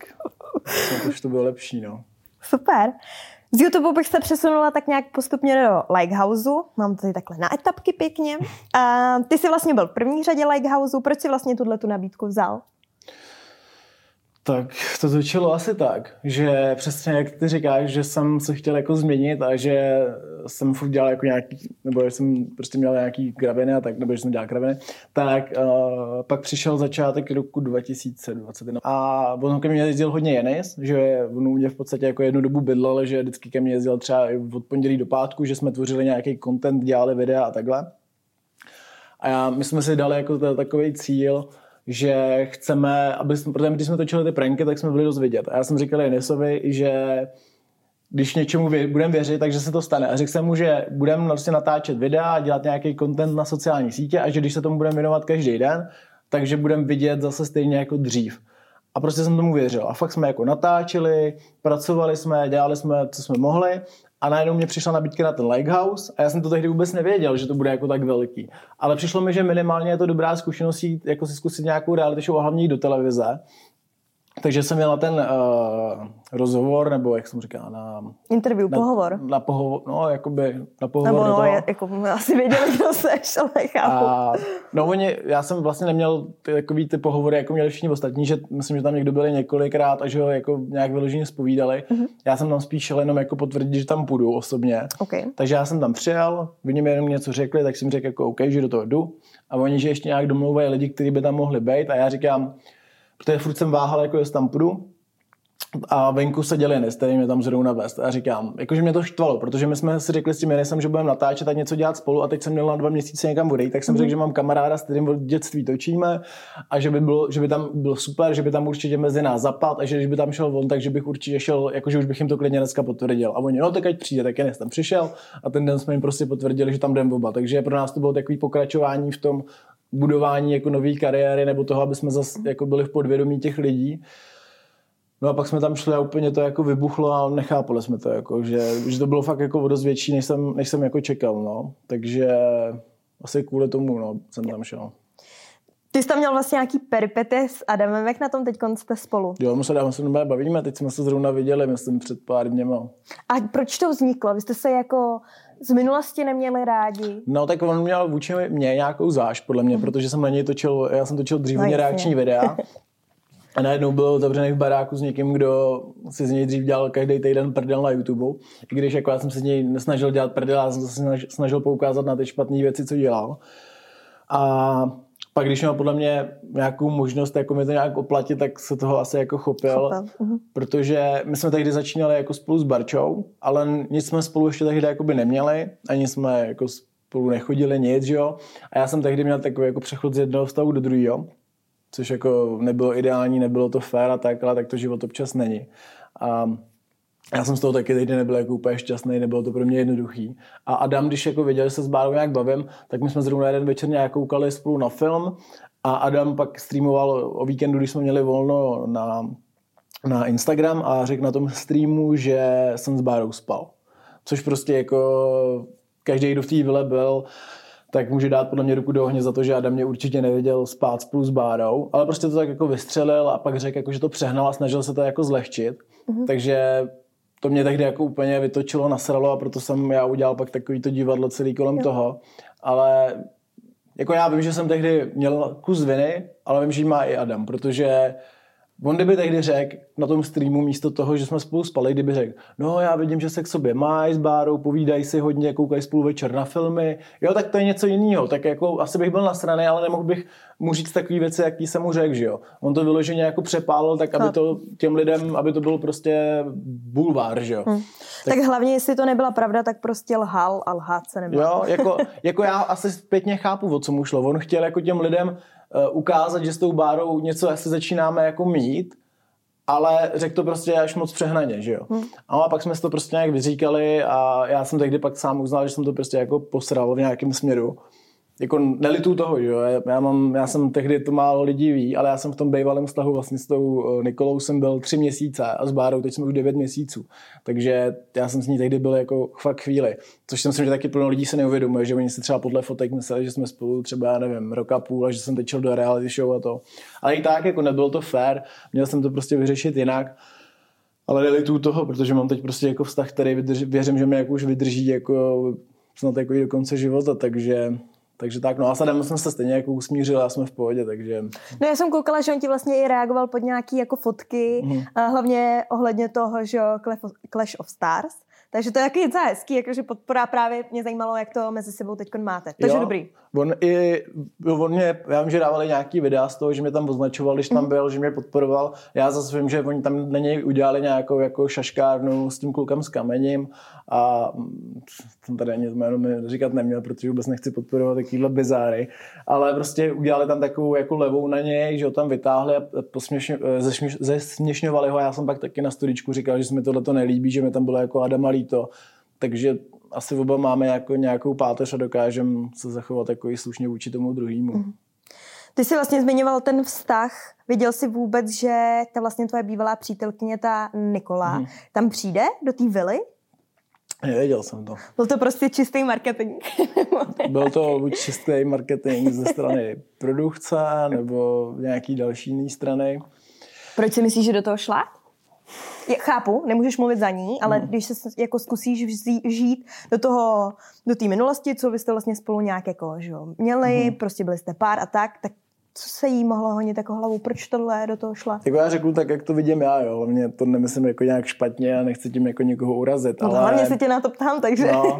už to bylo lepší, no. Super. Z YouTube bych se přesunula tak nějak postupně do Likehouse. Mám tady takhle na etapky pěkně. A ty jsi vlastně byl v první řadě Likehouse. Proč jsi vlastně tuhle tu nabídku vzal? Tak to začalo asi tak, že přesně jak ty říkáš, že jsem se chtěl jako změnit a že jsem furt dělal jako nějaký, nebo že jsem prostě měl nějaký kraviny a tak, nebo že jsem dělal kraviny, tak uh, pak přišel začátek roku 2021 a on ke mně jezdil hodně Jenis, že on mě v podstatě jako jednu dobu bydlel, že vždycky ke mně jezdil třeba od pondělí do pátku, že jsme tvořili nějaký content, dělali videa a takhle. A já, my jsme si dali jako takový cíl, že chceme, aby jsme, protože když jsme točili ty pranky, tak jsme byli dost vidět. A já jsem říkal Jenisovi, že když něčemu vě, budeme věřit, takže se to stane. A řekl jsem mu, že budeme vlastně natáčet videa, dělat nějaký content na sociální sítě a že když se tomu budeme věnovat každý den, takže budeme vidět zase stejně jako dřív. A prostě jsem tomu věřil. A fakt jsme jako natáčeli, pracovali jsme, dělali jsme, co jsme mohli a najednou mě přišla nabídka na ten Lighthouse a já jsem to tehdy vůbec nevěděl, že to bude jako tak velký. Ale přišlo mi, že minimálně je to dobrá zkušenost jít, jako si zkusit nějakou reality show a hlavně jít do televize takže jsem měl na ten uh, rozhovor, nebo jak jsem říkal, na... Interview, na, pohovor. Na pohovor, no, jakoby na pohovor. Nebo no, je, jako, asi věděli, kdo seš, ale chápu. A, no oni, já jsem vlastně neměl ty, takový ty pohovory, jako měli všichni ostatní, že myslím, že tam někdo byli několikrát a že ho jako nějak vyloženě zpovídali. Mm-hmm. Já jsem tam spíš šel jenom jako potvrdit, že tam půjdu osobně. Okay. Takže já jsem tam přijel, oni mi jenom něco řekli, tak jsem řekl jako OK, že do toho jdu. A oni, že ještě nějak domlouvají lidi, kteří by tam mohli být a já říkám, protože furt jsem váhal, jako jestli tam půjdu. A venku se děli který mě tam zrovna vést. A říkám, jakože mě to štvalo, protože my jsme si řekli s tím Jenisem, že budeme natáčet a něco dělat spolu a teď jsem měl na dva měsíce někam odejít, tak jsem mm-hmm. řekl, že mám kamaráda, s kterým od dětství točíme a že by, bylo, že by tam bylo super, že by tam určitě mezi nás zapad a že když by tam šel on, takže bych určitě šel, jakože už bych jim to klidně dneska potvrdil. A oni, no tak ať přijde, tak Jenis tam přišel a ten den jsme jim prostě potvrdili, že tam jdeme oba. Takže pro nás to bylo takový pokračování v tom, budování jako nové kariéry nebo toho, aby jsme zase jako byli v podvědomí těch lidí. No a pak jsme tam šli a úplně to jako vybuchlo a nechápali jsme to, jako, že, že to bylo fakt jako dost větší, než jsem, než jsem jako čekal, no. Takže asi kvůli tomu, no, jsem tam šel. Ty jsi tam měl vlastně nějaký peripety s Adamem, jak na tom teď jste spolu? Jo, my se Adamem se bavíme, teď jsme se zrovna viděli, myslím, před pár dněma. A proč to vzniklo? Vy jste se jako z minulosti neměli rádi? No tak on měl vůči mě nějakou záž, podle mě, mm. protože jsem na něj točil, já jsem točil dřív no, reakční videa. A najednou byl otevřený v baráku s někým, kdo si z něj dřív dělal každý týden prdel na YouTube. I když jako já jsem se z něj nesnažil dělat prdel, já jsem se snažil poukázat na ty špatné věci, co dělal. A pak když měl podle mě nějakou možnost jako mi to nějak oplatit, tak se toho asi jako chopil, chopil. Uh-huh. protože my jsme tehdy začínali jako spolu s Barčou, ale nic jsme spolu ještě tehdy jako by neměli, ani jsme jako spolu nechodili nic, že jo. A já jsem tehdy měl takový jako přechod z jednoho vztahu do druhého, což jako nebylo ideální, nebylo to fér a tak, ale tak to život občas není. A já jsem z toho taky tehdy nebyl jako úplně šťastný, nebylo to pro mě jednoduchý. A Adam, když jako věděl, že se s Bárou nějak bavím, tak my jsme zrovna jeden večer nějak koukali spolu na film a Adam pak streamoval o víkendu, když jsme měli volno na, na Instagram a řekl na tom streamu, že jsem s Bárou spal. Což prostě jako každý, kdo v té vile byl, tak může dát podle mě ruku do ohně za to, že Adam mě určitě nevěděl spát spolu s Bárou, ale prostě to tak jako vystřelil a pak řekl, jako, že to přehnal a snažil se to jako zlehčit. Mm-hmm. Takže to mě tehdy jako úplně vytočilo, nasralo a proto jsem já udělal pak takový to divadlo celý kolem jo. toho. Ale jako já vím, že jsem tehdy měl kus viny, ale vím, že má i Adam, protože On kdyby tehdy řekl na tom streamu místo toho, že jsme spolu spali, kdyby řekl, no já vidím, že se k sobě máš s Bárou, povídají si hodně, koukají spolu večer na filmy, jo, tak to je něco jiného, tak jako asi bych byl nasraný, ale nemohl bych mu říct takové věci, jaký jsem mu řekl, že jo. On to vyloženě jako přepálil, tak aby to těm lidem, aby to bylo prostě bulvár, že jo. Hmm. Tak, tak hlavně, jestli to nebyla pravda, tak prostě lhal a lhát se nebyl. Jo, jako, jako já asi zpětně chápu, o co mu šlo. On chtěl jako těm lidem ukázat, že s tou bárou něco asi začínáme jako mít, ale řekl to prostě až moc přehnaně, že jo. Hmm. A pak jsme si to prostě nějak vyříkali a já jsem tehdy pak sám uznal, že jsem to prostě jako posral v nějakém směru jako nelitu toho, že jo, já, mám, já jsem tehdy to málo lidí ví, ale já jsem v tom bývalém vztahu vlastně s tou eh, Nikolou jsem byl tři měsíce a s Bárou teď jsme už devět měsíců, takže já jsem s ní tehdy byl jako fakt chvíli, což jsem si, že taky plno lidí se neuvědomuje, že oni si třeba podle fotek mysleli, že jsme spolu třeba, já nevím, roka půl a že jsem tečel do reality show a to, ale i tak jako nebylo to fair, měl jsem to prostě vyřešit jinak, ale nelitu toho, protože mám teď prostě jako vztah, který vydrží, věřím, že mi jako už vydrží jako snad jako do konce života, takže takže tak, no a Sadem jsem se stejně jako usmířil, já jsme v pohodě, takže... No já jsem koukala, že on ti vlastně i reagoval pod nějaký jako fotky, mm-hmm. a hlavně ohledně toho, že Clash of Stars, takže to je jaký docela hezký, jakože podpora právě mě zajímalo, jak to mezi sebou teď máte. Takže jo, dobrý. On i, on mě, já vím, že dávali nějaký videa z toho, že mě tam označoval, když tam mhm. byl, že mě podporoval. Já zase vím, že oni tam na něj udělali nějakou jako šaškárnu s tím klukem s kamením a jsem tady ani jméno mi říkat neměl, protože vůbec nechci podporovat takovýhle bizáry, ale prostě udělali tam takovou jako levou na něj, že ho tam vytáhli a zesměšňovali ho. Já jsem pak taky na studičku říkal, že se mi tohle to nelíbí, že mi tam bylo jako Adama líto. Takže asi oba máme jako nějakou páteř a dokážeme se zachovat jako i slušně vůči tomu druhému. Mm. Ty jsi vlastně zmiňoval ten vztah. Viděl jsi vůbec, že ta vlastně tvoje bývalá přítelkyně, ta Nikola, mm. tam přijde do té vily? Nevěděl jsem to. Byl to prostě čistý marketing. Byl to buď čistý marketing ze strany produkce nebo nějaký další jiný strany. Proč si myslíš, že do toho šla? Já chápu, nemůžeš mluvit za ní, ale hmm. když se jako zkusíš žít do toho, do té minulosti, co vy jste vlastně spolu nějak jako, že jo, měli, hmm. prostě byli jste pár a tak, tak co se jí mohlo honit jako hlavu, proč tohle do toho šla? Jako já řeknu tak, jak to vidím já, jo. Hlavně to nemyslím jako nějak špatně a nechci tím jako někoho urazit. No, ale... hlavně se tě na to ptám, takže... No,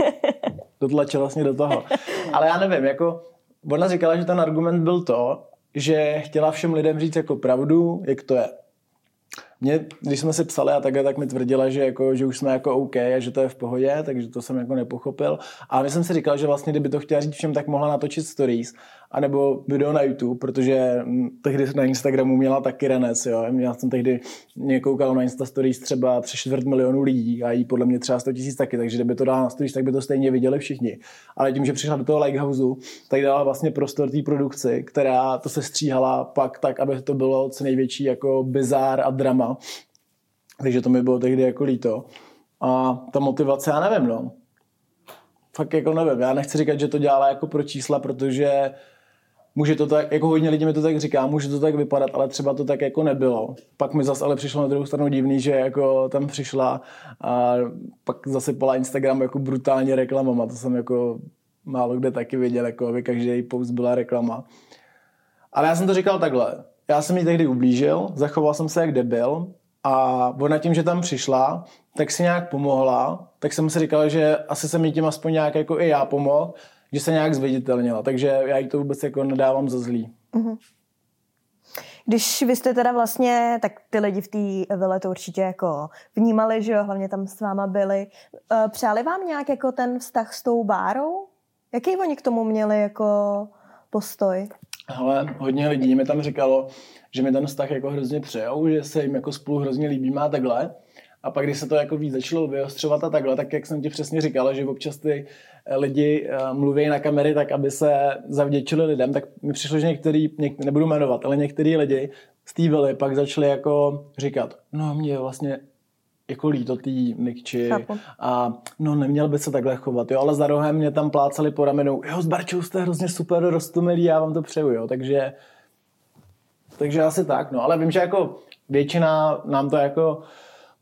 dotlačil vlastně do toho. Ale já nevím, jako ona říkala, že ten argument byl to, že chtěla všem lidem říct jako pravdu, jak to je. Mě, když jsme si psali a takhle, tak mi tvrdila, že, jako, že už jsme jako OK a že to je v pohodě, takže to jsem jako nepochopil. A my jsem si říkal, že vlastně, kdyby to chtěla říct všem, tak mohla natočit stories anebo video na YouTube, protože mm, tehdy na Instagramu měla taky Renes, jo. Já jsem tehdy mě koukal na Insta Stories třeba přes čtvrt milionu lidí a jí podle mě třeba 100 tisíc taky, takže kdyby to dala na Stories, tak by to stejně viděli všichni. Ale tím, že přišla do toho Likehouseu, tak dala vlastně prostor té produkci, která to se stříhala pak tak, aby to bylo co největší jako bizár a drama. Takže to mi bylo tehdy jako líto. A ta motivace, já nevím, no. Fakt jako nevím. Já nechci říkat, že to dělala jako pro čísla, protože může to tak, jako hodně lidí mi to tak říká, může to tak vypadat, ale třeba to tak jako nebylo. Pak mi zase ale přišlo na druhou stranu divný, že jako tam přišla a pak zase pola Instagram jako brutálně reklamama, to jsem jako málo kde taky viděl, jako aby každý post byla reklama. Ale já jsem to říkal takhle. Já jsem jí tehdy ublížil, zachoval jsem se jak debil a ona tím, že tam přišla, tak si nějak pomohla, tak jsem si říkal, že asi se mi tím aspoň nějak jako i já pomohl, že se nějak zviditelnila, takže já jí to vůbec jako nedávám za zlý. Mm-hmm. Když vy jste teda vlastně, tak ty lidi v té vile to určitě jako vnímali, že jo, hlavně tam s váma byli. Eh, přáli vám nějak jako ten vztah s tou bárou? Jaký oni k tomu měli jako postoj? Ale hodně lidí mi tam říkalo, že mi ten vztah jako hrozně přejou, že se jim jako spolu hrozně líbí má takhle. A pak, když se to jako víc začalo vyostřovat a takhle, tak jak jsem ti přesně říkala, že občas ty eh, lidi uh, mluví na kamery tak, aby se zavděčili lidem, tak mi přišlo, že některý, něk, nebudu jmenovat, ale některý lidi z té pak začali jako říkat, no mě vlastně jako líto tý Nikči a no neměl by se takhle chovat, jo, ale za rohem mě tam plácali po ramenou, jo, s Barčou jste hrozně super rostomilý, já vám to přeju, jo, takže takže asi tak, no, ale vím, že jako většina nám to jako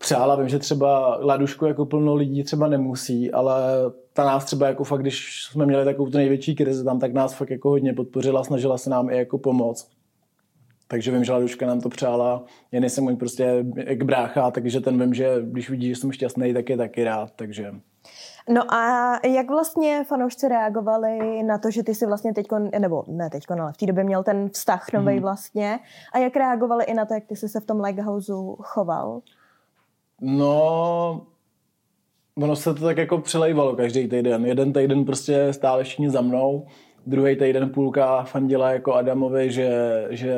přála. Vím, že třeba Ladušku jako plno lidí třeba nemusí, ale ta nás třeba jako fakt, když jsme měli takovou tu největší krizi tam, tak nás fakt jako hodně podpořila, snažila se nám i jako pomoct. Takže vím, že Laduška nám to přála. Já nejsem můj prostě jak brácha, takže ten vím, že když vidí, že jsem šťastný, tak je taky rád. Takže No a jak vlastně fanoušci reagovali na to, že ty si vlastně teď, nebo ne teď, ale v té době měl ten vztah nový hmm. vlastně, a jak reagovali i na to, jak ty jsi se v tom Lighthouseu choval? No, ono se to tak jako přelejvalo každý týden. Jeden týden prostě stále všichni za mnou, druhý týden půlka fandila jako Adamovi, že, že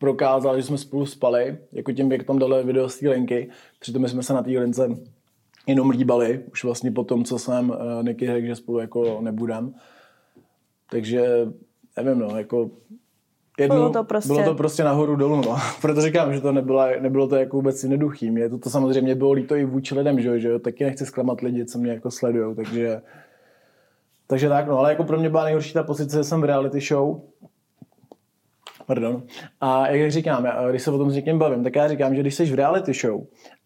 prokázal, že jsme spolu spali, jako tím, jak tam dali video z té linky. Přitom jsme se na té lince jenom líbali, už vlastně po tom, co jsem uh, Niky řekl, že spolu jako nebudem. Takže nevím, no, jako jednu, bylo to prostě, bylo to prostě nahoru dolů, no. Proto říkám, že to nebylo, nebylo to jako vůbec jednoduchý. Mě to, to samozřejmě bylo líto i vůči lidem, že, že taky nechci zklamat lidi, co mě jako sledují, takže takže tak, no, ale jako pro mě byla nejhorší ta pozice, že jsem v reality show, Pardon. A jak říkám, když se o tom s někým bavím, tak já říkám, že když jsi v reality show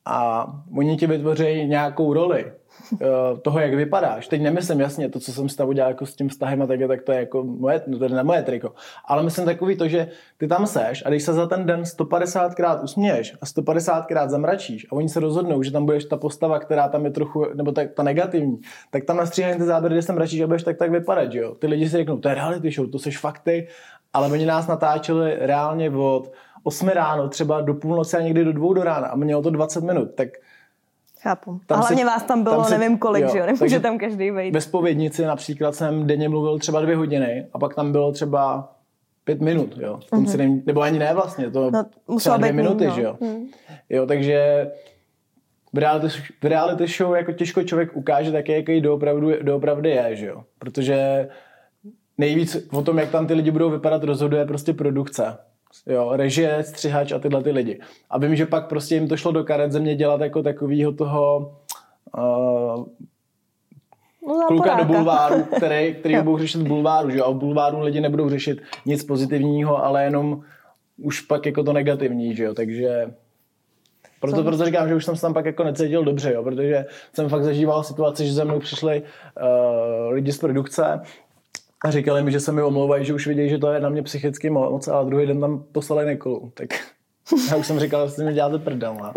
a oni ti vytvoří nějakou roli, Eh, toho, jak vypadáš. Teď nemyslím jasně to, co jsem s tebou dělal jako s tím vztahem a tak, tak to je jako moje, no to je na moje triko. Ale myslím takový to, že ty tam seš a když se za ten den 150krát usměješ a 150krát zamračíš a oni se rozhodnou, že tam budeš ta postava, která tam je trochu, nebo ta, ta negativní, tak tam nastříhají ty záběry, kde se mračíš a budeš tak tak vypadat, že jo. Ty lidi si řeknou, to je reality show, to seš fakty, ale oni nás natáčeli reálně od 8 ráno, třeba do půlnoci a někdy do dvou do rána a mělo to 20 minut, tak Chápu. Tam a hlavně si, vás tam bylo tam si, nevím kolik, jo, že jo? Nemůže tam každý vejít. Ve spovědnici například jsem denně mluvil třeba dvě hodiny a pak tam bylo třeba pět minut, jo. V tom mm-hmm. si nebo ani ne vlastně, to no, třeba dvě minuty, no. že jo. Mm. Jo, takže v reality, v reality show jako těžko člověk ukáže také, jaký doopravdu, doopravdy je, že jo. Protože nejvíc o tom, jak tam ty lidi budou vypadat, rozhoduje prostě produkce jo, režie, střihač a tyhle ty lidi. A vím, že pak prostě jim to šlo do karet země dělat jako takovýho toho uh, no, kluka do bulváru, který, který budou řešit bulváru, že jo? A v bulváru lidi nebudou řešit nic pozitivního, ale jenom už pak jako to negativní, že jo? Takže proto, proto říkám, že už jsem se tam pak jako necítil dobře, jo? protože jsem fakt zažíval situaci, že za mnou přišli uh, lidi z produkce a říkali mi, že se mi omlouvají, že už vidějí, že to je na mě psychicky moc, a druhý den tam poslali Nikolu. Tak já už jsem říkal, že mi děláte prdel. No.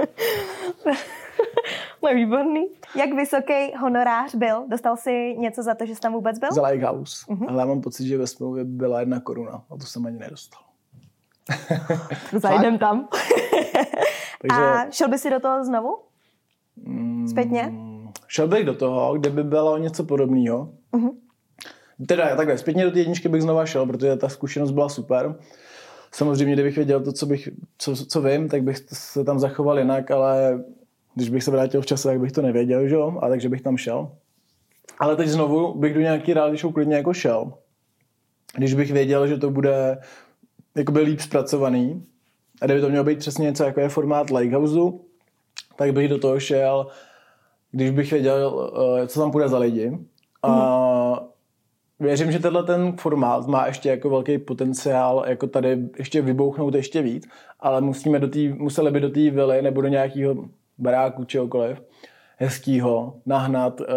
no výborný. Jak vysoký honorář byl? Dostal jsi něco za to, že jsi tam vůbec byl? Za Lighthouse. Uh-huh. Ale já mám pocit, že ve smlouvě byla jedna koruna a to jsem ani nedostal. Zajdem tam. Takže... A šel by si do toho znovu? Mm, Zpětně? šel bych do toho, kde by bylo něco podobného. Uh-huh. Teda takhle, zpětně do té jedničky bych znova šel, protože ta zkušenost byla super. Samozřejmě, kdybych věděl to, co, bych, co, co vím, tak bych se tam zachoval jinak, ale když bych se vrátil v čase, tak bych to nevěděl, že jo? A takže bych tam šel. Ale teď znovu bych do nějaký reality show klidně jako šel. Když bych věděl, že to bude jakoby líp zpracovaný a kdyby to mělo být přesně něco jako je formát Lighthouse, tak bych do toho šel, když bych věděl, eh, co tam půjde za lidi. A mm věřím, že tenhle ten formát má ještě jako velký potenciál jako tady ještě vybouchnout ještě víc, ale musíme do tý, museli by do té vily nebo do nějakého baráku, čehokoliv, hezkýho, nahnat uh,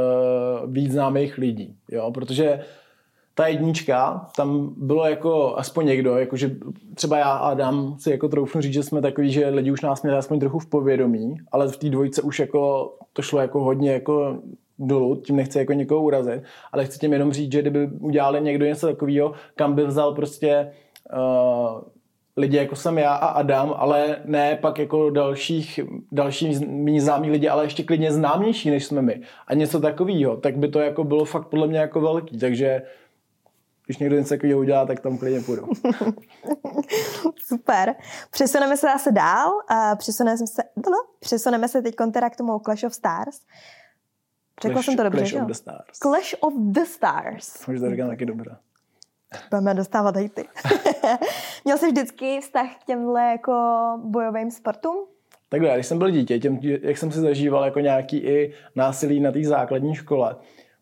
víc známých lidí, jo, protože ta jednička, tam bylo jako aspoň někdo, jakože třeba já a Adam si jako troufnu říct, že jsme takový, že lidi už nás měli aspoň trochu v povědomí, ale v té dvojce už jako to šlo jako hodně jako dolů, tím nechci jako někoho urazit, ale chci tím jenom říct, že kdyby udělali někdo něco takového, kam by vzal prostě uh, lidi jako jsem já a Adam, ale ne pak jako dalších, další méně známí lidi, ale ještě klidně známější, než jsme my. A něco takového, tak by to jako bylo fakt podle mě jako velký. Takže když někdo něco takového udělá, tak tam klidně půjdu. Super. Přesuneme se zase dál. Přesuneme se, přesuneme se teď teda k tomu Clash of Stars. Řekla jsem to dobře, Clash of the Stars. Clash of the Stars. Můžu to říkat taky dobře. Budeme dostávat hejty. Měl jsi vždycky vztah k těmhle jako bojovým sportům? Takhle, když jsem byl dítě, těm, jak jsem si zažíval jako nějaký i násilí na té základní škole,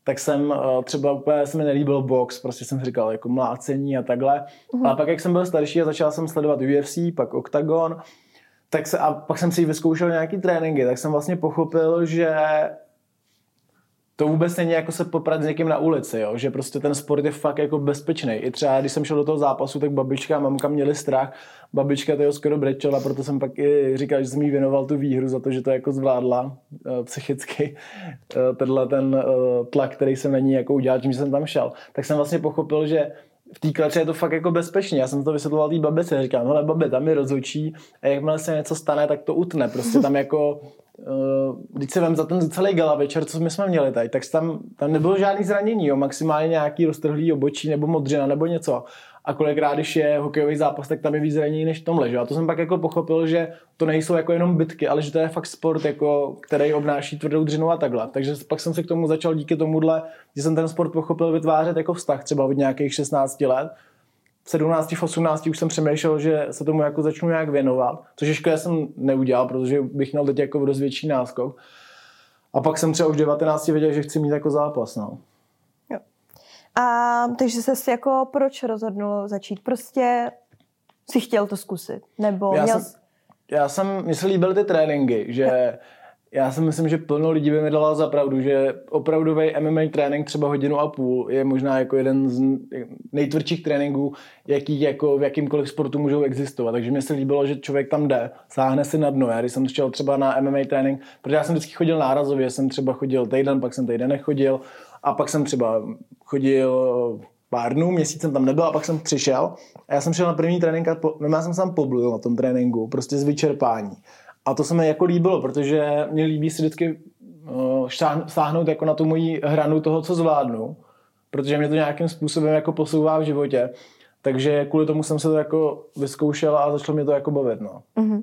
tak jsem uh, třeba úplně se mi nelíbil box, prostě jsem říkal jako mlácení a takhle. Uh-huh. Ale pak, jak jsem byl starší a začal jsem sledovat UFC, pak Octagon, tak se, a pak jsem si vyzkoušel nějaký tréninky, tak jsem vlastně pochopil, že to vůbec není jako se poprat s někým na ulici, jo? že prostě ten sport je fakt jako bezpečný. I třeba, když jsem šel do toho zápasu, tak babička a mamka měli strach. Babička toho skoro brečela, proto jsem pak i říkal, že jsem jí věnoval tu výhru za to, že to jako zvládla uh, psychicky. Uh, tenhle ten uh, tlak, který jsem na ní jako udělal, tím, že jsem tam šel. Tak jsem vlastně pochopil, že v té kleče je to fakt jako bezpečně. Já jsem to vysvětloval té babice, říkám, hele babi, tam je rozhodčí a jakmile se něco stane, tak to utne. Prostě tam jako když se vem za ten celý gala večer, co jsme měli tady, tak tam, tam nebylo žádný zranění, jo, maximálně nějaký roztrhlý obočí nebo modřina nebo něco. a kolikrát, když je hokejový zápas, tak tam je víc zranění než v tomhle. Že? A to jsem pak jako pochopil, že to nejsou jako jenom bitky, ale že to je fakt sport, jako, který obnáší tvrdou dřinu a takhle. Takže pak jsem se k tomu začal díky tomuhle, že jsem ten sport pochopil vytvářet jako vztah třeba od nějakých 16 let. V 17, v 18 už jsem přemýšlel, že se tomu jako začnu nějak věnovat, což ještě jsem neudělal, protože bych měl teď jako dost větší náskok. A pak jsem třeba už 19 věděl, že chci mít jako zápas. No. A takže se jako proč rozhodnul začít? Prostě si chtěl to zkusit? Nebo já měl... Jsem, já jsem, mně se líbily ty tréninky, že já si myslím, že plno lidí by mi dala za pravdu, že opravdový MMA trénink třeba hodinu a půl je možná jako jeden z nejtvrdších tréninků, jaký jako v jakýmkoliv sportu můžou existovat. Takže mi se líbilo, že člověk tam jde, sáhne si na dno. Já když jsem šel třeba na MMA trénink, protože já jsem vždycky chodil nárazově, jsem třeba chodil týden, pak jsem týden nechodil a pak jsem třeba chodil pár dnů, měsíc jsem tam nebyl a pak jsem přišel a já jsem šel na první trénink a po, já jsem sám poblil na tom tréninku, prostě z vyčerpání. A to se mi jako líbilo, protože mě líbí si vždycky uh, sáhnout jako na tu moji hranu toho, co zvládnu, protože mě to nějakým způsobem jako posouvá v životě. Takže kvůli tomu jsem se to jako vyzkoušel a začalo mě to jako bavit. No. Mm-hmm.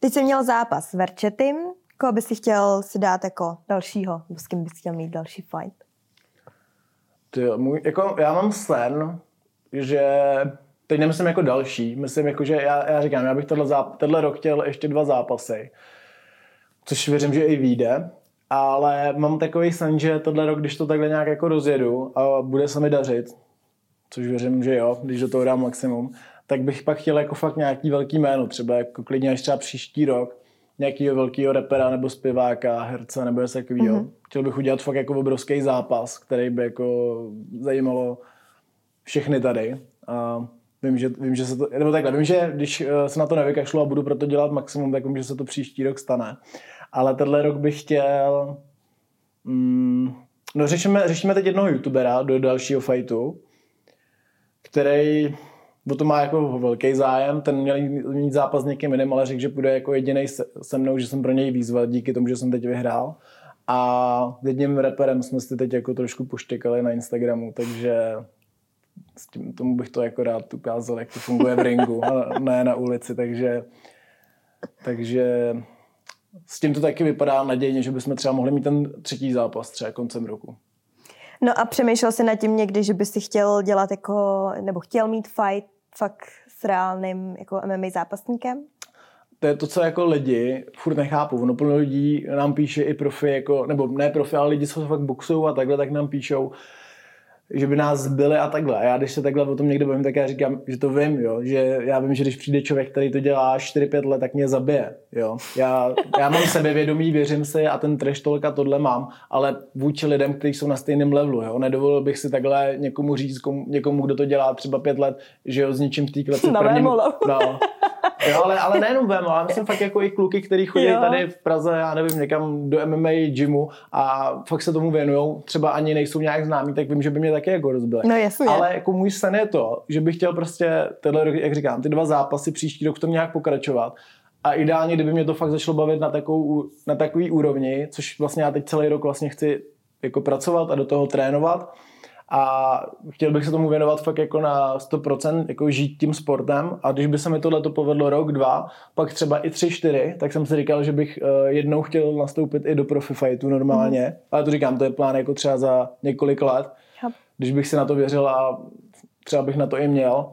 Teď jsem měl zápas s Verčetym. Koho by si chtěl si dát jako dalšího? S kým bys chtěl mít další fight? Ty, můj, jako, já mám sen, že teď nemyslím jako další, myslím jako, že já, já říkám, já bych tenhle, záp, tenhle rok chtěl ještě dva zápasy, což věřím, že i vyjde, ale mám takový sen, že tenhle rok, když to takhle nějak jako rozjedu a bude se mi dařit, což věřím, že jo, když do toho dám maximum, tak bych pak chtěl jako fakt nějaký velký jméno, třeba jako klidně až třeba příští rok, nějakého velkého repera nebo zpěváka, herce nebo něco takového. Mm-hmm. Chtěl bych udělat fakt jako obrovský zápas, který by jako zajímalo všechny tady. A vím, že, vím, že se to, nebo takhle, vím, že když eh, se na to nevykašlu a budu pro to dělat maximum, tak vím, že se to příští rok stane. Ale tenhle rok bych chtěl... Mm, no řešíme, řešíme teď jednoho youtubera do dalšího fightu, který o to má jako velký zájem, ten měl mít zápas s někým jiným, ale řekl, že půjde jako jediný se, se mnou, že jsem pro něj výzva díky tomu, že jsem teď vyhrál. A jedním reperem jsme si teď jako trošku poštěkali na Instagramu, takže s tím, tomu bych to jako rád ukázal, jak to funguje v ringu, a ne na ulici, takže, takže s tím to taky vypadá nadějně, že bychom třeba mohli mít ten třetí zápas třeba koncem roku. No a přemýšlel jsi nad tím někdy, že bys si chtěl dělat jako, nebo chtěl mít fight fakt s reálným jako MMA zápasníkem? to je to, co jako lidi furt nechápu. Ono plno lidí nám píše i profi, jako, nebo ne profi, ale lidi, co fakt boxují a takhle, tak nám píšou, že by nás zbyli a takhle. A já když se takhle o tom někdo bavím, tak já říkám, že to vím, jo? že já vím, že když přijde člověk, který to dělá 4-5 let, tak mě zabije. Jo? Já, já mám sebevědomí, věřím si a ten trash tolka tohle mám, ale vůči lidem, kteří jsou na stejném levelu. Jo? Nedovolil bych si takhle někomu říct, komu, někomu, kdo to dělá třeba 5 let, že jo, s ničím v té kleci. Na prvním, no, Jo, ale, ale nejenom VMO, ale myslím fakt jako i kluky, kteří chodí jo. tady v Praze, já nevím, někam do MMA gymu a fakt se tomu věnují, třeba ani nejsou nějak známí, tak vím, že by mě taky jako rozbili. No jasně. Ale jako můj sen je to, že bych chtěl prostě tenhle rok, jak říkám, ty dva zápasy příští rok v tom nějak pokračovat. A ideálně, kdyby mě to fakt začalo bavit na, takovou, na takový úrovni, což vlastně já teď celý rok vlastně chci jako pracovat a do toho trénovat, a chtěl bych se tomu věnovat fakt jako na 100%, jako žít tím sportem a když by se mi tohle to povedlo rok, dva, pak třeba i tři, čtyři, tak jsem si říkal, že bych uh, jednou chtěl nastoupit i do profi fightu normálně, mm. ale to říkám, to je plán jako třeba za několik let. Když bych si na to věřil a třeba bych na to i měl,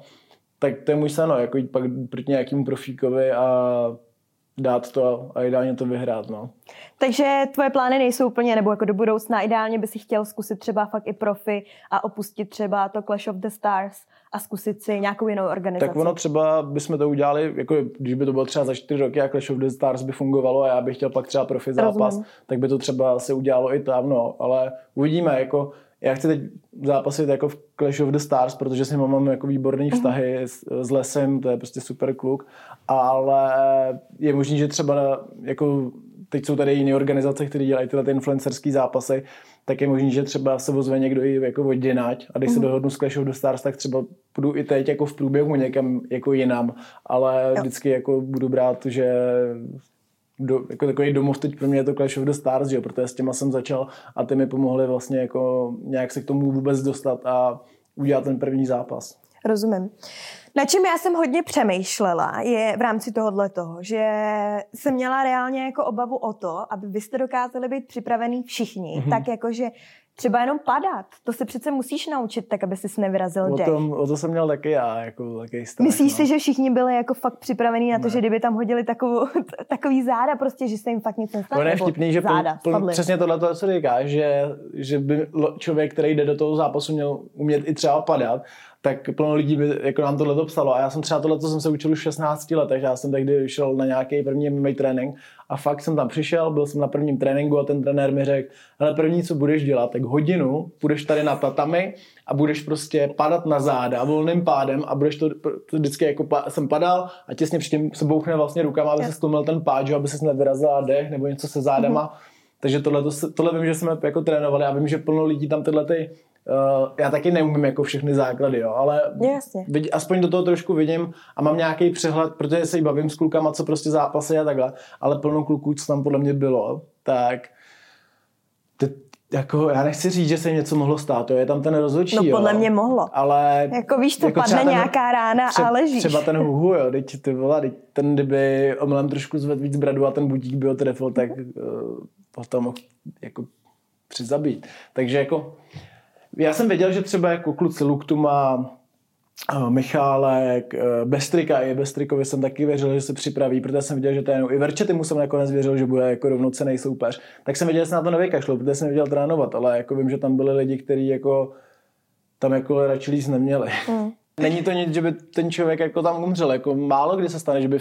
tak to je můj sen, no, jako jít pak proti nějakému profíkovi a dát to a ideálně to vyhrát. No. Takže tvoje plány nejsou úplně, nebo jako do budoucna ideálně by si chtěl zkusit třeba fakt i profi a opustit třeba to Clash of the Stars a zkusit si nějakou jinou organizaci. Tak ono třeba bychom to udělali, jako když by to bylo třeba za čtyři roky a Clash of the Stars by fungovalo a já bych chtěl pak třeba profi zápas, Rozumím. tak by to třeba se udělalo i tam, no, ale uvidíme, jako já chci teď zápasit jako v Clash of the Stars, protože s ním mám jako výborný mhm. vztahy mm. s, s Lesem, to je prostě super kluk, ale je možný, že třeba jako teď jsou tady jiné organizace, které dělají tyhle ty influencerské zápasy, tak je možný, že třeba se ozve někdo i jako odděnať a když mm. se mhm. dohodnu s Clash of the Stars, tak třeba budu i teď jako v průběhu někam jako jinam, ale jo. vždycky jako budu brát, že do, jako takový domov teď pro mě je to Clash of the Stars, že jo, protože s těma jsem začal a ty mi pomohli vlastně jako nějak se k tomu vůbec dostat a udělat ten první zápas. Rozumím. Na čem já jsem hodně přemýšlela, je v rámci tohohle toho, že jsem měla reálně jako obavu o to, aby vy jste dokázali být připravený všichni, mm-hmm. tak jakože třeba jenom padat. To se přece musíš naučit, tak aby si nevyrazil o dech. Tom, o to jsem měl taky já, jako taky strach, Myslíš no. si, že všichni byli jako fakt připravení na to, ne. že kdyby tam hodili takovou, takový záda, prostě, že se jim fakt nic nestane? Ono je vtipný, že záda, pl, pl, přesně tohle to, co říkáš, že, že by člověk, který jde do toho zápasu, měl umět i třeba padat, tak plno lidí by jako nám tohle psalo. A já jsem třeba tohle, jsem se učil už v 16 letech. Já jsem tehdy šel na nějaký první MMA trénink a fakt jsem tam přišel, byl jsem na prvním tréninku a ten trenér mi řekl, ale první, co budeš dělat, tak hodinu půjdeš tady na tatami a budeš prostě padat na záda volným pádem a budeš to, to vždycky jako pa, jsem padal a těsně předtím se bouchne vlastně rukama, aby se stlumil ten pád, aby se nevyrazila dech nebo něco se zádama. Mm-hmm. Takže tohle, to, tohle vím, že jsme jako trénovali a vím, že plno lidí tam tyhle ty Uh, já taky neumím jako všechny základy, jo, ale Jasně. Vid, aspoň do toho trošku vidím a mám nějaký přehled, protože se jí bavím s klukama, co prostě zápasy a takhle, ale plno kluků, co tam podle mě bylo, tak te, jako, já nechci říct, že se jim něco mohlo stát, to je tam ten rozhodčí, No podle jo, mě mohlo. Ale... Jako víš, to jako padne ten, nějaká rána tře, a ležíš. Třeba ten huhu, jo, teď ty vole, teď ten kdyby omylem trošku zvedl víc bradu a ten budík by ho trefil, tak uh, potom mohl jako přizabít. Takže jako já jsem věděl, že třeba jako kluci Luktuma, Michálek, Bestrika, i Bestrikovi jsem taky věřil, že se připraví, protože jsem viděl, že to je i Verčety mu jsem nakonec věřil, že bude jako rovnocený soupeř. Tak jsem věděl, že se na to nevykašlo, protože jsem viděl trénovat, ale jako vím, že tam byli lidi, kteří jako tam jako radši líst neměli. Mm. Není to nic, že by ten člověk jako tam umřel, jako málo kdy se stane, že by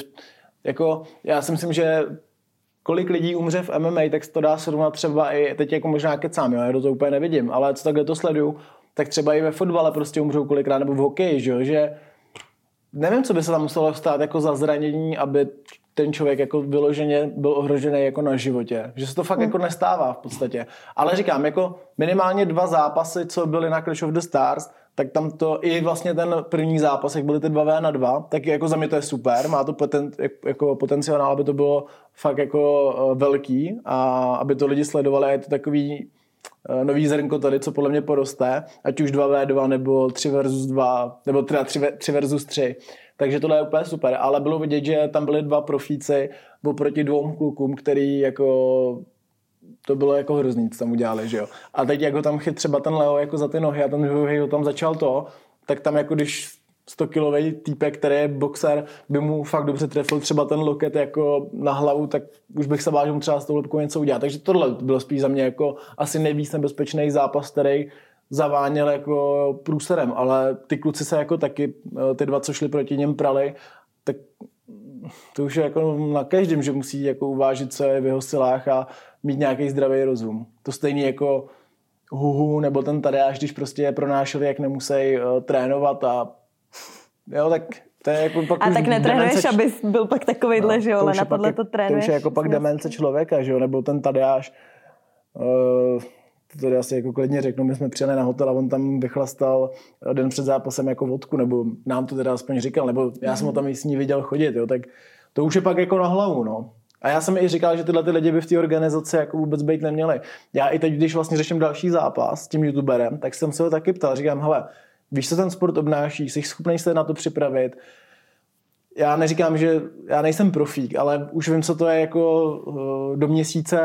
jako já si myslím, že kolik lidí umře v MMA, tak to dá srovnat třeba i, teď jako možná kecám, jo, já to úplně nevidím, ale co takhle to sleduju, tak třeba i ve fotbale prostě umřou kolikrát, nebo v hokeji, že, že nevím, co by se tam muselo stát jako za zranění, aby ten člověk jako vyloženě byl ohrožený jako na životě. Že se to fakt hmm. jako nestává v podstatě. Ale říkám, jako minimálně dva zápasy, co byly na Clash of the Stars, tak tam to i vlastně ten první zápas, jak byly ty 2 na 2, tak jako za mě to je super, má to poten, jako potenciál, aby to bylo fakt jako eh, velký a aby to lidi sledovali je to takový eh, nový zrnko tady, co podle mě poroste, ať už 2v2 nebo 3 versus 2, nebo teda 3, 3 versus 3. Takže tohle je úplně super, ale bylo vidět, že tam byly dva profíci oproti dvou klukům, který jako to bylo jako hrozný, co tam udělali, že jo. A teď jako tam chyt třeba ten Leo jako za ty nohy a ten druhý ho tam začal to, tak tam jako když 100 kilový týpek, který je boxer, by mu fakt dobře trefil třeba ten loket jako na hlavu, tak už bych se mu třeba s tou lepkou něco udělat. Takže tohle bylo spíš za mě jako asi nejvíc nebezpečný zápas, který zaváněl jako průserem, ale ty kluci se jako taky, ty dva, co šli proti něm prali, tak to už je jako na každém, že musí jako uvážit, co je v jeho silách a mít nějaký zdravý rozum. To stejný jako Huhu nebo ten Tadeáš, když prostě je pronášeli, jak nemusí uh, trénovat a jo, tak to je jako pak A tak netrénuješ, demence... aby byl pak takovejhle, no, že jo, ale na tohle to trénuješ. To už je jako pak demence člověka, že jo, nebo ten Tadeáš, uh, to tady asi jako klidně řeknu, my jsme přijeli na hotel a on tam vychlastal den před zápasem jako vodku, nebo nám to teda aspoň říkal, nebo já jsem ho tam i s ní viděl chodit, jo, tak to už je pak jako na hlavu, no. A já jsem i říkal, že tyhle ty lidi by v té organizaci jako vůbec být neměli. Já i teď, když vlastně řeším další zápas s tím youtuberem, tak jsem se ho taky ptal. Říkám, hele, víš, co ten sport obnáší, jsi schopný se na to připravit, já neříkám, že já nejsem profík, ale už vím, co to je jako eh, do měsíce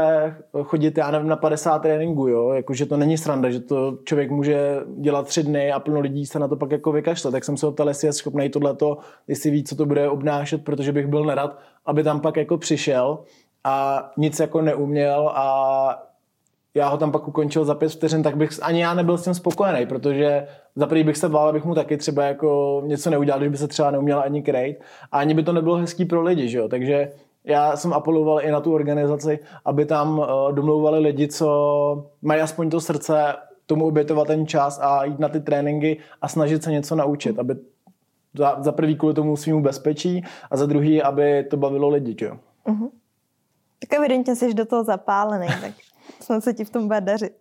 chodit, já nevím, na 50 tréninku, jo, jako, že to není sranda, že to člověk může dělat tři dny a plno lidí se na to pak jako vykašle. Tak jsem se optal, jestli je schopný tohleto, jestli ví, co to bude obnášet, protože bych byl nerad, aby tam pak jako přišel a nic jako neuměl a já ho tam pak ukončil za pět vteřin, tak bych ani já nebyl s tím spokojený, protože za prvý bych se bál, abych mu taky třeba jako něco neudělal, když by se třeba neuměl ani krejt a ani by to nebylo hezký pro lidi, že jo? takže já jsem apeloval i na tu organizaci, aby tam uh, domlouvali lidi, co mají aspoň to srdce tomu obětovat ten čas a jít na ty tréninky a snažit se něco naučit, aby za, za prvý kvůli tomu svýmu bezpečí a za druhý, aby to bavilo lidi, jo. Uh-huh. Tak evidentně jsi do toho zapálený, tak snad se ti v tom bude dařit.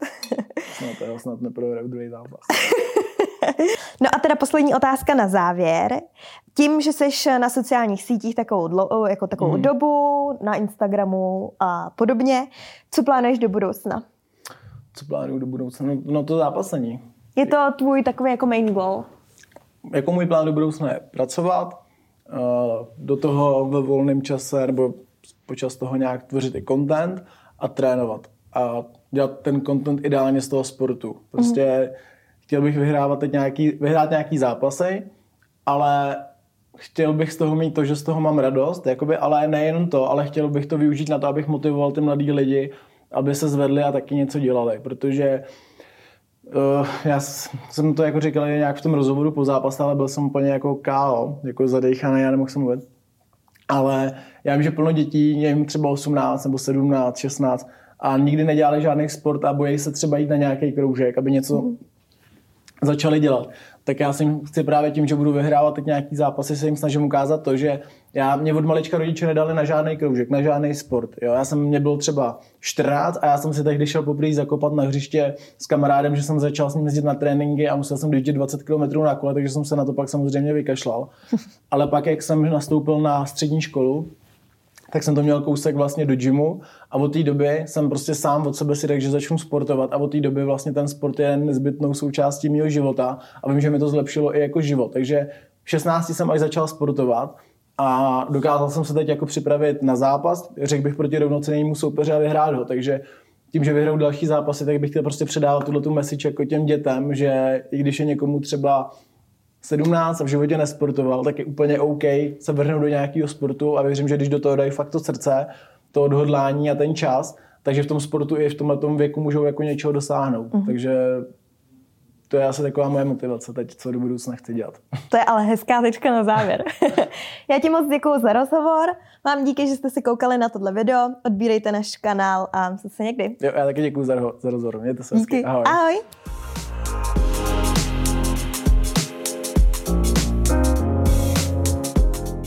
snad, jo, snad neprohraju druhý zápas. No a teda poslední otázka na závěr. Tím, že jsi na sociálních sítích takovou, dlo, jako takovou hmm. dobu, na Instagramu a podobně, co plánuješ do budoucna? Co plánuju do budoucna? No, no to zápasení. Je to tvůj takový jako main goal? Jako můj plán do budoucna je pracovat, uh, do toho ve volném čase nebo počas toho nějak tvořit i content a trénovat. A dělat ten content ideálně z toho sportu. Prostě mm. chtěl bych vyhrávat teď nějaký, vyhrát nějaký zápasy, ale chtěl bych z toho mít to, že z toho mám radost, jakoby, ale nejenom to, ale chtěl bych to využít na to, abych motivoval ty mladý lidi, aby se zvedli a taky něco dělali, protože uh, já jsem to jako říkal nějak v tom rozhovoru po zápase, ale byl jsem úplně jako kálo, jako zadejchaný, já nemohl jsem mluvit. Ale já vím, že plno dětí, je jim třeba 18 nebo 17, 16 a nikdy nedělali žádný sport a bojí se třeba jít na nějaký kroužek, aby něco mm. začali dělat tak já si chci právě tím, že budu vyhrávat teď nějaký zápasy, se jim snažím ukázat to, že já mě od malička rodiče nedali na žádný kroužek, na žádný sport. Jo? Já jsem, mě byl třeba 14 a já jsem si tehdy šel poprvé zakopat na hřiště s kamarádem, že jsem začal s ním jezdit na tréninky a musel jsem dojít 20 km na kole, takže jsem se na to pak samozřejmě vykašlal. Ale pak, jak jsem nastoupil na střední školu, tak jsem to měl kousek vlastně do gymu a od té doby jsem prostě sám od sebe si řekl, že začnu sportovat a od té doby vlastně ten sport je nezbytnou součástí mého života a vím, že mi to zlepšilo i jako život. Takže v 16 jsem až začal sportovat a dokázal jsem se teď jako připravit na zápas, řekl bych proti rovnocennému soupeři a vyhrát ho, takže tím, že vyhraju další zápasy, tak bych chtěl prostě předávat tuhle tu message jako těm dětem, že i když je někomu třeba 17 a v životě nesportoval, tak je úplně OK se vrhnout do nějakého sportu a věřím, že když do toho dají fakt to srdce, to odhodlání a ten čas, takže v tom sportu i v tomhle věku můžou jako něčeho dosáhnout. Mm-hmm. Takže to je asi taková moje motivace teď, co do budoucna chci dělat. To je ale hezká tečka na závěr. Já ti moc děkuji za rozhovor. Vám díky, že jste si koukali na tohle video. Odbírejte náš kanál a se někdy. Jo, já taky děkuji za, za rozhovor. Mějte se hezky. Ahoj. Ahoj.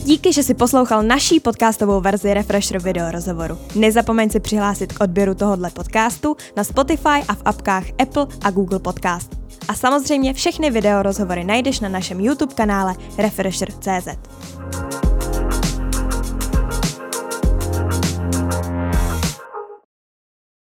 Díky, že si poslouchal naší podcastovou verzi Refresher video rozhovoru. Nezapomeň si přihlásit k odběru tohoto podcastu na Spotify a v apkách Apple a Google Podcast. A samozřejmě všechny video rozhovory najdeš na našem YouTube kanále Refresher.cz.